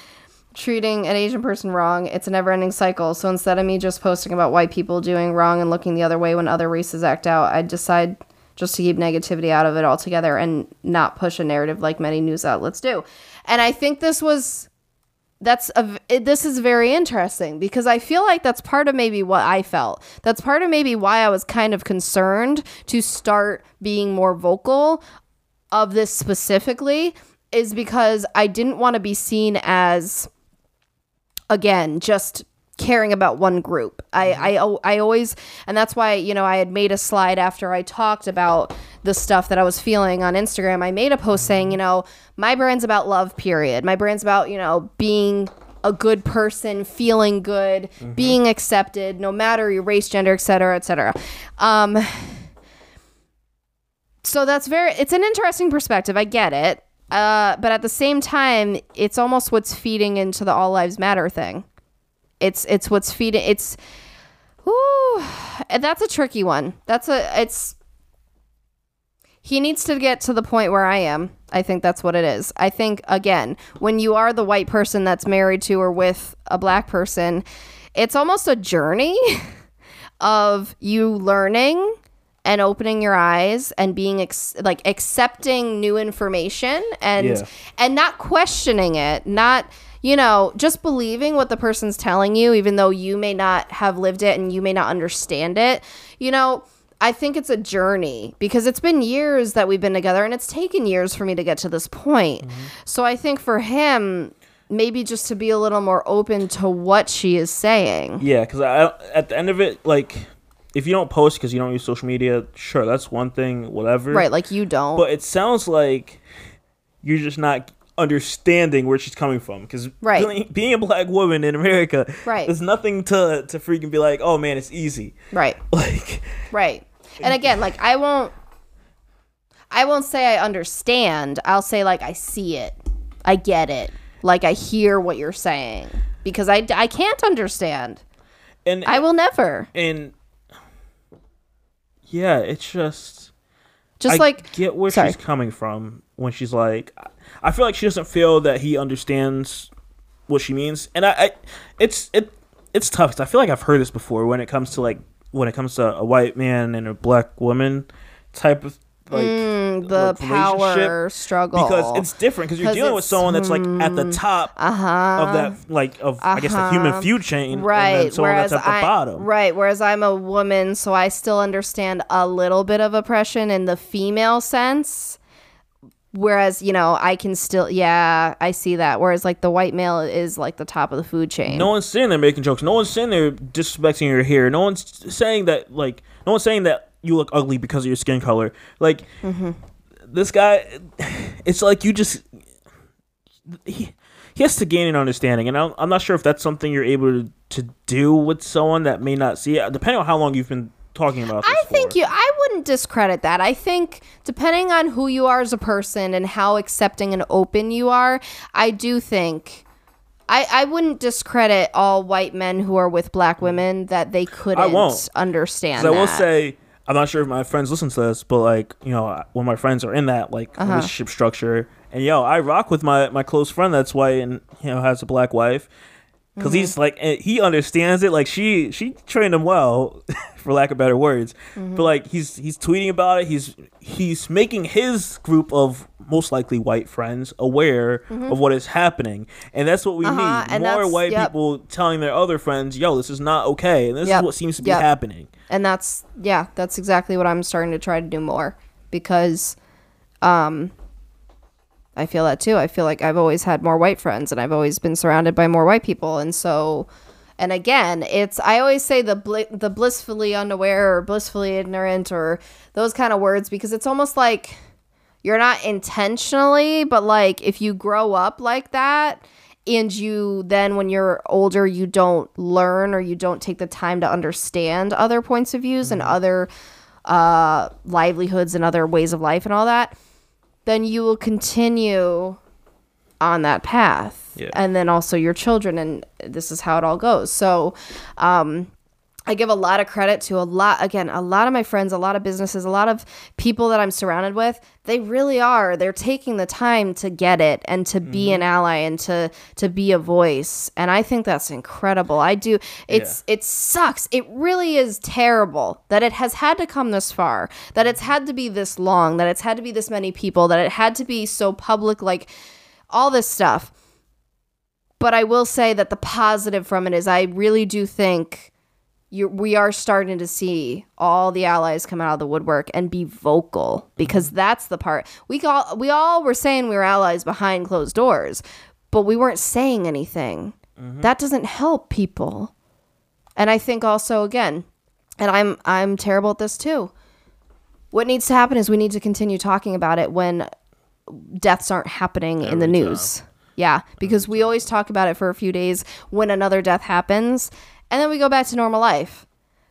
treating an Asian person wrong. It's a never ending cycle. So instead of me just posting about white people doing wrong and looking the other way when other races act out, I decide just to keep negativity out of it altogether and not push a narrative like many news outlets do. And I think this was that's a it- this is very interesting because I feel like that's part of maybe what I felt. That's part of maybe why I was kind of concerned to start being more vocal of this specifically is because I didn't want to be seen as again just caring about one group. I, I al- I always and that's why you know I had made a slide after I talked about the stuff that I was feeling on Instagram. I made a post saying, you know, my brand's about love period. My brand's about, you know, being a good person, feeling good, being accepted no matter your race, gender, etc., etc. Um so that's very it's an interesting perspective. I get it. Uh, but at the same time, it's almost what's feeding into the all lives matter thing. It's it's what's feeding it's Ooh, that's a tricky one. That's a it's he needs to get to the point where I am. I think that's what it is. I think again, when you are the white person that's married to or with a black person, it's almost a journey of you learning and opening your eyes and being ex- like accepting new information and Yeah. and not questioning it, not you know, just believing what the person's telling you even though you may not have lived it and you may not understand it. You know, I think it's a journey because it's been years that we've been together and it's taken years for me to get to this point. Mm-hmm. So I think for him maybe just to be a little more open to what she is saying. Yeah, because at the end of it, like, if you don't post because you don't use social media, sure, that's one thing, whatever. Right, like you don't. But it sounds like you're just not understanding where she's coming from because Right. being, being a black woman in America, Right. there's nothing to to freaking be like, oh man, it's easy. right. Like, Right. And again, like I won't I won't say I understand. I'll say like I see it. I get it. Like I hear what you're saying because I I can't understand. and I will never. and yeah, it's just Just I like get where sorry. she's coming from when she's like, I feel like she doesn't feel that he understands what she means, and I, I it's it it's tough I feel like I've heard this before when it comes to like when it comes to a white man and a black woman type of like Mm, the power struggle. because it's different because you're dealing with someone that's like at the top uh-huh. of that like of I guess the human Uh-huh. food chain, right whereas that's at the I, bottom. right whereas i'm a woman so i still understand a little bit of oppression in the female sense whereas you know i can still yeah i see that whereas like the white male is like the top of the food chain No one's sitting there making jokes. No one's sitting there disrespecting your hair. No one's saying that like no one's saying that you look ugly because of your skin color. Like Mm-hmm. this guy, it's like you just he, he has to gain an understanding, and I'm, I'm not sure if that's something you're able to, to do with someone that may not see it. Depending on how long you've been talking about. This I think for. you I wouldn't discredit that. I think depending on who you are as a person and how accepting and open you are, I do think I, I wouldn't discredit all white men who are with black women that they couldn't won't. understand. I will say, I'm not sure if my friends listen to this, but like, you know, when my friends are in that like Uh-huh. relationship structure, and yo, I rock with my my close friend that's white and you know has a black wife, because Mm-hmm. he's like he understands it. Like she she trained him well, for lack of better words. Mm-hmm. But like he's he's tweeting about it. He's he's making his group of most likely white friends aware of what is happening, and that's what we Mm-hmm. Uh-huh, need. and More white yep. people telling their other friends, "Yo, this is not okay," and this Yep, is what seems to be yep. happening. and that's yeah that's exactly what i'm starting to try to do more because um i feel that too. I feel like i've always had more white friends and i've always been surrounded by more white people. And so and again it's i always say the bli- the blissfully unaware or blissfully ignorant or those kind of words because it's almost like you're not intentionally but like if you grow up like that and you then when you're older you don't learn or you don't take the time to understand other points of views and other uh livelihoods and other ways of life and all that then you will continue on that path Yeah. and then also your children and this is how it all goes so um I give a lot of credit to a lot again a lot of my friends a lot of businesses a lot of people that I'm surrounded with. They really are. They're taking the time to get it and to be mm-hmm. an ally and to to be a voice. And I think that's incredible. I do it's it sucks. It really is terrible that it has had to come this far that it's had to be this long that it's had to be this many people that it had to be so public like all this stuff. But I will say that the positive from it is I really do think you we are starting to see all the allies come out of the woodwork and be vocal because that's the part we all we all were saying we were allies behind closed doors, but we weren't saying anything. That doesn't help people. And I think also again, and I'm I'm terrible at this too. What needs to happen is we need to continue talking about it when deaths aren't happening in the news. Yeah, because we always talk about it for a few days when another death happens, and then we go back to normal life.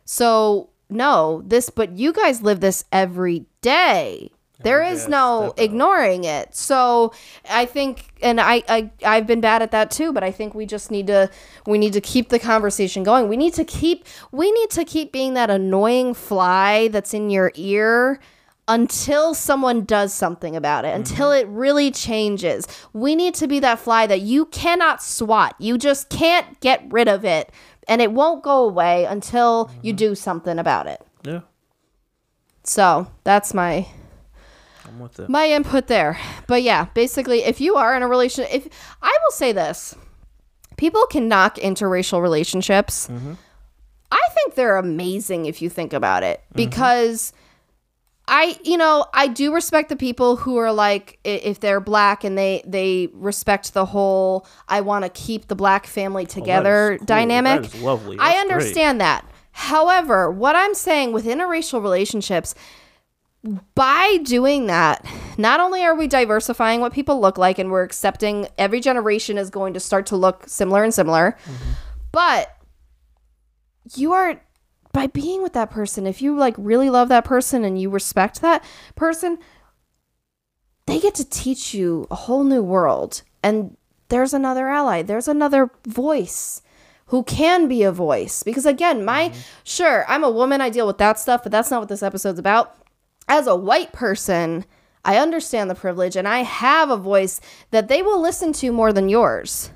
So, no, this, but you guys live this every day. There is no ignoring it. So I think, and I, I, I've been bad at that too. But I think we just need to, we need to keep the conversation going. We need to keep, we need to keep being that annoying fly that's in your ear until someone does something about it, until it really changes. We need to be that fly that you cannot swat. You just can't get rid of it. And it won't go away until you mm-hmm. do something about it. Yeah, So that's my I'm with it. my input there. But yeah, basically, if you are in a relationship, if I will say this, people can knock interracial relationships. Mm-hmm. I think they're amazing if you think about it mm-hmm. because I, you know, I do respect the people who are like, if they're black and they they respect the whole, I want to keep the black family oh, together cool. dynamic. That is lovely. I That's great. understand that. However, what I'm saying with interracial relationships, by doing that, not only are we diversifying what people look like and we're accepting every generation is going to start to look similar and similar, mm-hmm. but you are by being with that person, if you like really love that person and you respect that person, they get to teach you a whole new world. And there's another ally, there's another voice who can be a voice. Because again, my mm-hmm. sure, I'm a woman, I deal with that stuff, but that's not what this episode's about. As a white person, I understand the privilege and I have a voice that they will listen to more than yours.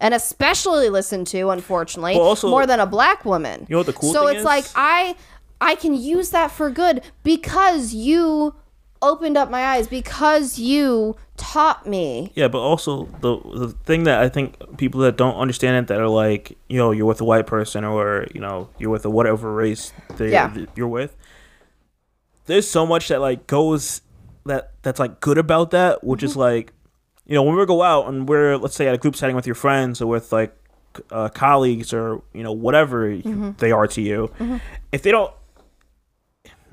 And especially listen to, unfortunately, Well, also- more than a black woman. You know what the cool thing. so it's like? I I can use that for good because you opened up my eyes because you taught me. Yeah, but also the the thing that I think people that don't understand it that are like, you know, you're with a white person or you know you're with a whatever race they Yeah. you're with. There's so much that like goes that that's like good about that, which Mm-hmm. is like, you know, when we go out and we're let's say at a group setting with your friends or with like uh, colleagues or you know whatever Mm-hmm. they are to you, if they don't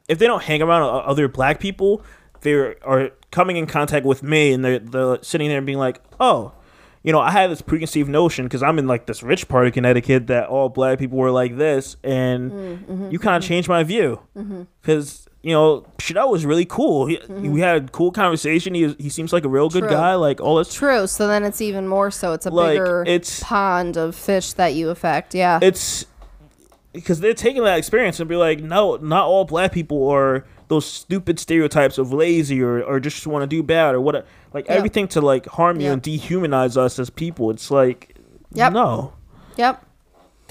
if they don't hang around other black people, they are coming in contact with me and they're, they're sitting there and being like, oh, you know, I had this preconceived notion because I'm in like this rich part of Connecticut that all black people were like this, and Mm-hmm, you kind of changed my view. Because you know Chanel was really cool. He, We had a cool conversation. He he seems like a real good Mm-hmm. True. guy. Like all this, True. So then it's even more so. It's a Like, bigger it's- pond of fish that you affect. Yeah. it's because they're taking that experience and be like, no, not all black people are those stupid stereotypes of lazy or, or just want to do bad or what like Yep. everything to like harm you Yep. and dehumanize us as people. It's like Yep. no. yep.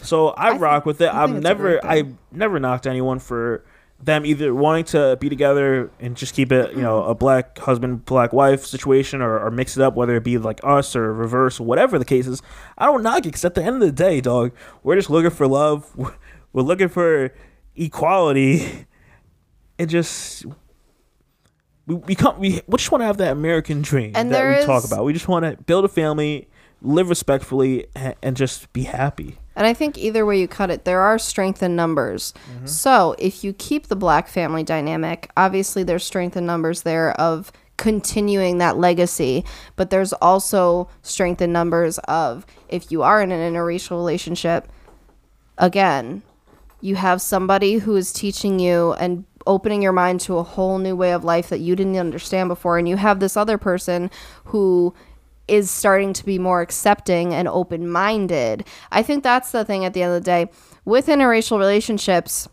So I, rock with it. I I've think never I never knocked anyone for them either wanting to be together and just keep it, you know, a black husband, black wife situation or, or mix it up, whether it be like us or reverse, whatever the case is. I don't knock it because at the end of the day, dog, we're just looking for love. We're looking for equality. It just we we come we, we just want to have that American dream And that we talk about. We just want to build a family, live respectfully, and, just be happy. And I think either way you cut it, there are strength in numbers. Mm-hmm. So if you keep the black family dynamic, obviously there's strength in numbers there of continuing that legacy. But there's also strength in numbers of if you are in an interracial relationship, again, you have somebody who is teaching you and opening your mind to a whole new way of life that you didn't understand before and you have this other person who is starting to be more accepting and open-minded. I think that's the thing at the end of the day. With interracial relationships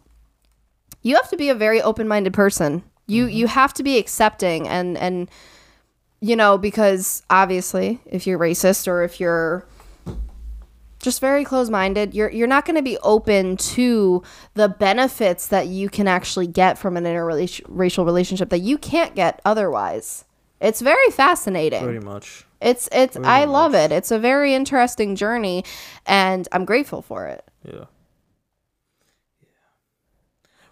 you have to be a very open-minded person. You mm-hmm. you have to be accepting and and you know because obviously if you're racist or if you're just very close-minded you're you're not going to be open to the benefits that you can actually get from an interracial relationship that you can't get otherwise. It's very fascinating. Pretty much. It's it's I love it. It's a very interesting journey and I'm grateful for it. Yeah. yeah.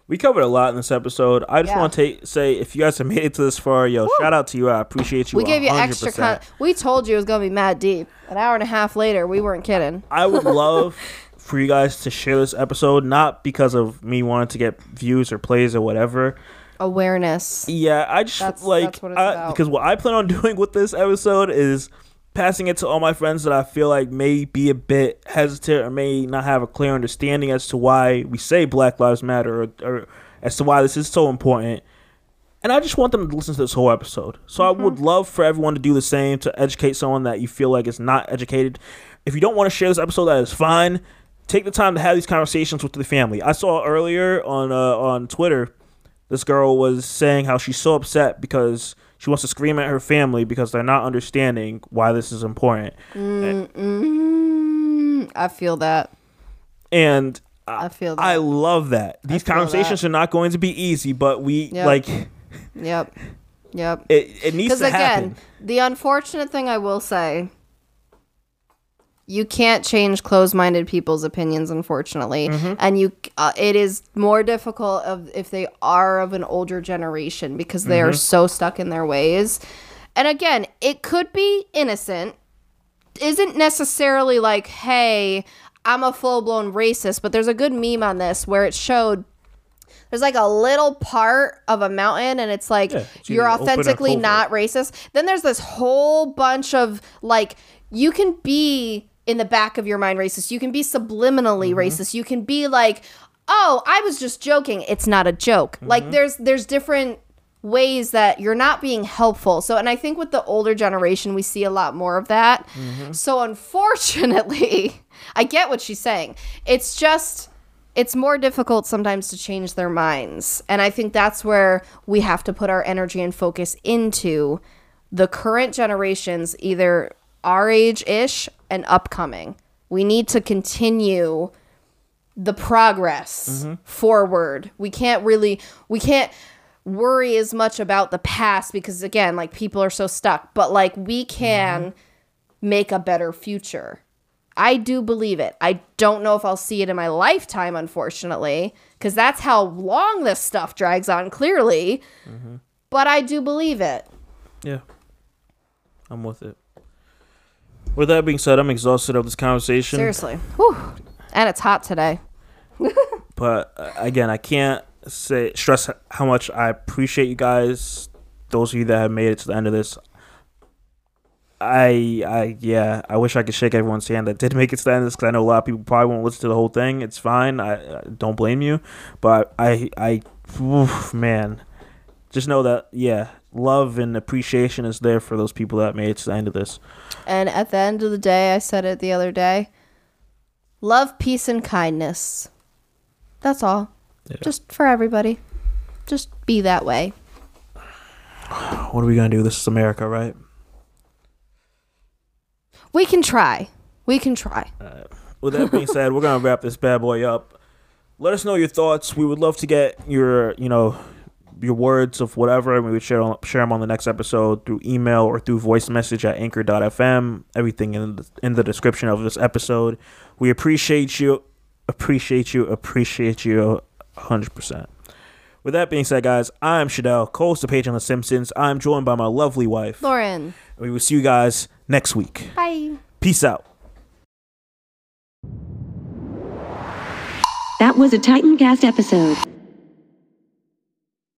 We covered a lot in this episode. I just Yeah. want to take, say, if you guys have made it to this far, yo, shout out to you. I appreciate you. We gave you extra 100%. con- We told you it was going to be mad deep. An hour and a half later, we weren't kidding. I would love for you guys to share this episode, not because of me wanting to get views or plays or whatever. Awareness. Yeah, I just That's- like that's what it's I- about. because what I plan on doing with this episode is passing it to all my friends that I feel like may be a bit hesitant or may not have a clear understanding as to why we say Black Lives Matter or, or as to why this is so important. And I just want them to listen to this whole episode. So Mm-hmm. I would love for everyone to do the same to educate someone that you feel like is not educated. If you don't want to share this episode, that is fine. Take the time to have these conversations with the family. I saw earlier on uh, on Twitter, this girl was saying how she's so upset because she wants to scream at her family because they're not understanding why this is important. Mm, I feel that. And I feel that. I love that. These conversations that. are not going to be easy, but we Yep. like Yep. Yep. it. It needs Because to again, happen. the unfortunate thing I will say, you can't change closed-minded people's opinions, unfortunately, Mm-hmm. and you. Uh, it is more difficult of if they are of an older generation because they Mm-hmm. are so stuck in their ways. And again, it could be innocent. Isn't necessarily like, hey, I'm a full-blown racist, but there's a good meme on this where it showed there's like a little part of a mountain and it's like Yeah, it's you're authentically not racist then there's this whole bunch of like you can be in the back of your mind racist you can be subliminally Mm-hmm. racist you can be like oh i was just joking it's not a joke Mm-hmm. like there's there's different ways that you're not being helpful so and i think with the older generation we see a lot more of that Mm-hmm. so unfortunately i get what she's saying it's just it's more difficult sometimes to change their minds. And I think that's where we have to put our energy and focus into the current generations, either our age ish and upcoming. We need to continue the progress mm-hmm. forward. We can't really, we can't worry as much about the past because, again, like people are so stuck, but like we can mm-hmm. make a better future. I do believe it. I don't know if I'll see it in my lifetime, unfortunately, because that's how long this stuff drags on, clearly. Mm-hmm. But I do believe it. Yeah, I'm with it. With that being said, I'm exhausted of this conversation. Seriously. Whew. And it's hot today. but uh, again, I can't say stress how much I appreciate you guys. Those of you that have made it to the end of this. I, I, yeah, I wish I could shake everyone's hand that did make it to the end of this because I know a lot of people probably won't listen to the whole thing. It's fine. I, I don't blame you, but I, I, oof, man, just know that yeah, love and appreciation is there for those people that made it to the end of this. And at the end of the day, I said it the other day love, peace, and kindness. That's all. Just for everybody. Just be that way. What are we gonna do? This is America, right? We can try. We can try. With that being said, we're gonna wrap this bad boy up. Let us know your thoughts. We would love to get your, you know, your words of whatever, and we would share share them on the next episode through email or through voice message at anchor.fm. Everything in the, in the description of this episode. We appreciate you, appreciate you, appreciate you, hundred percent. With that being said, guys, I'm Shadell, co-host of Page on The Simpsons. I'm joined by my lovely wife. Lauren. We will see you guys next week. Bye. Peace out. That was a Titancast episode.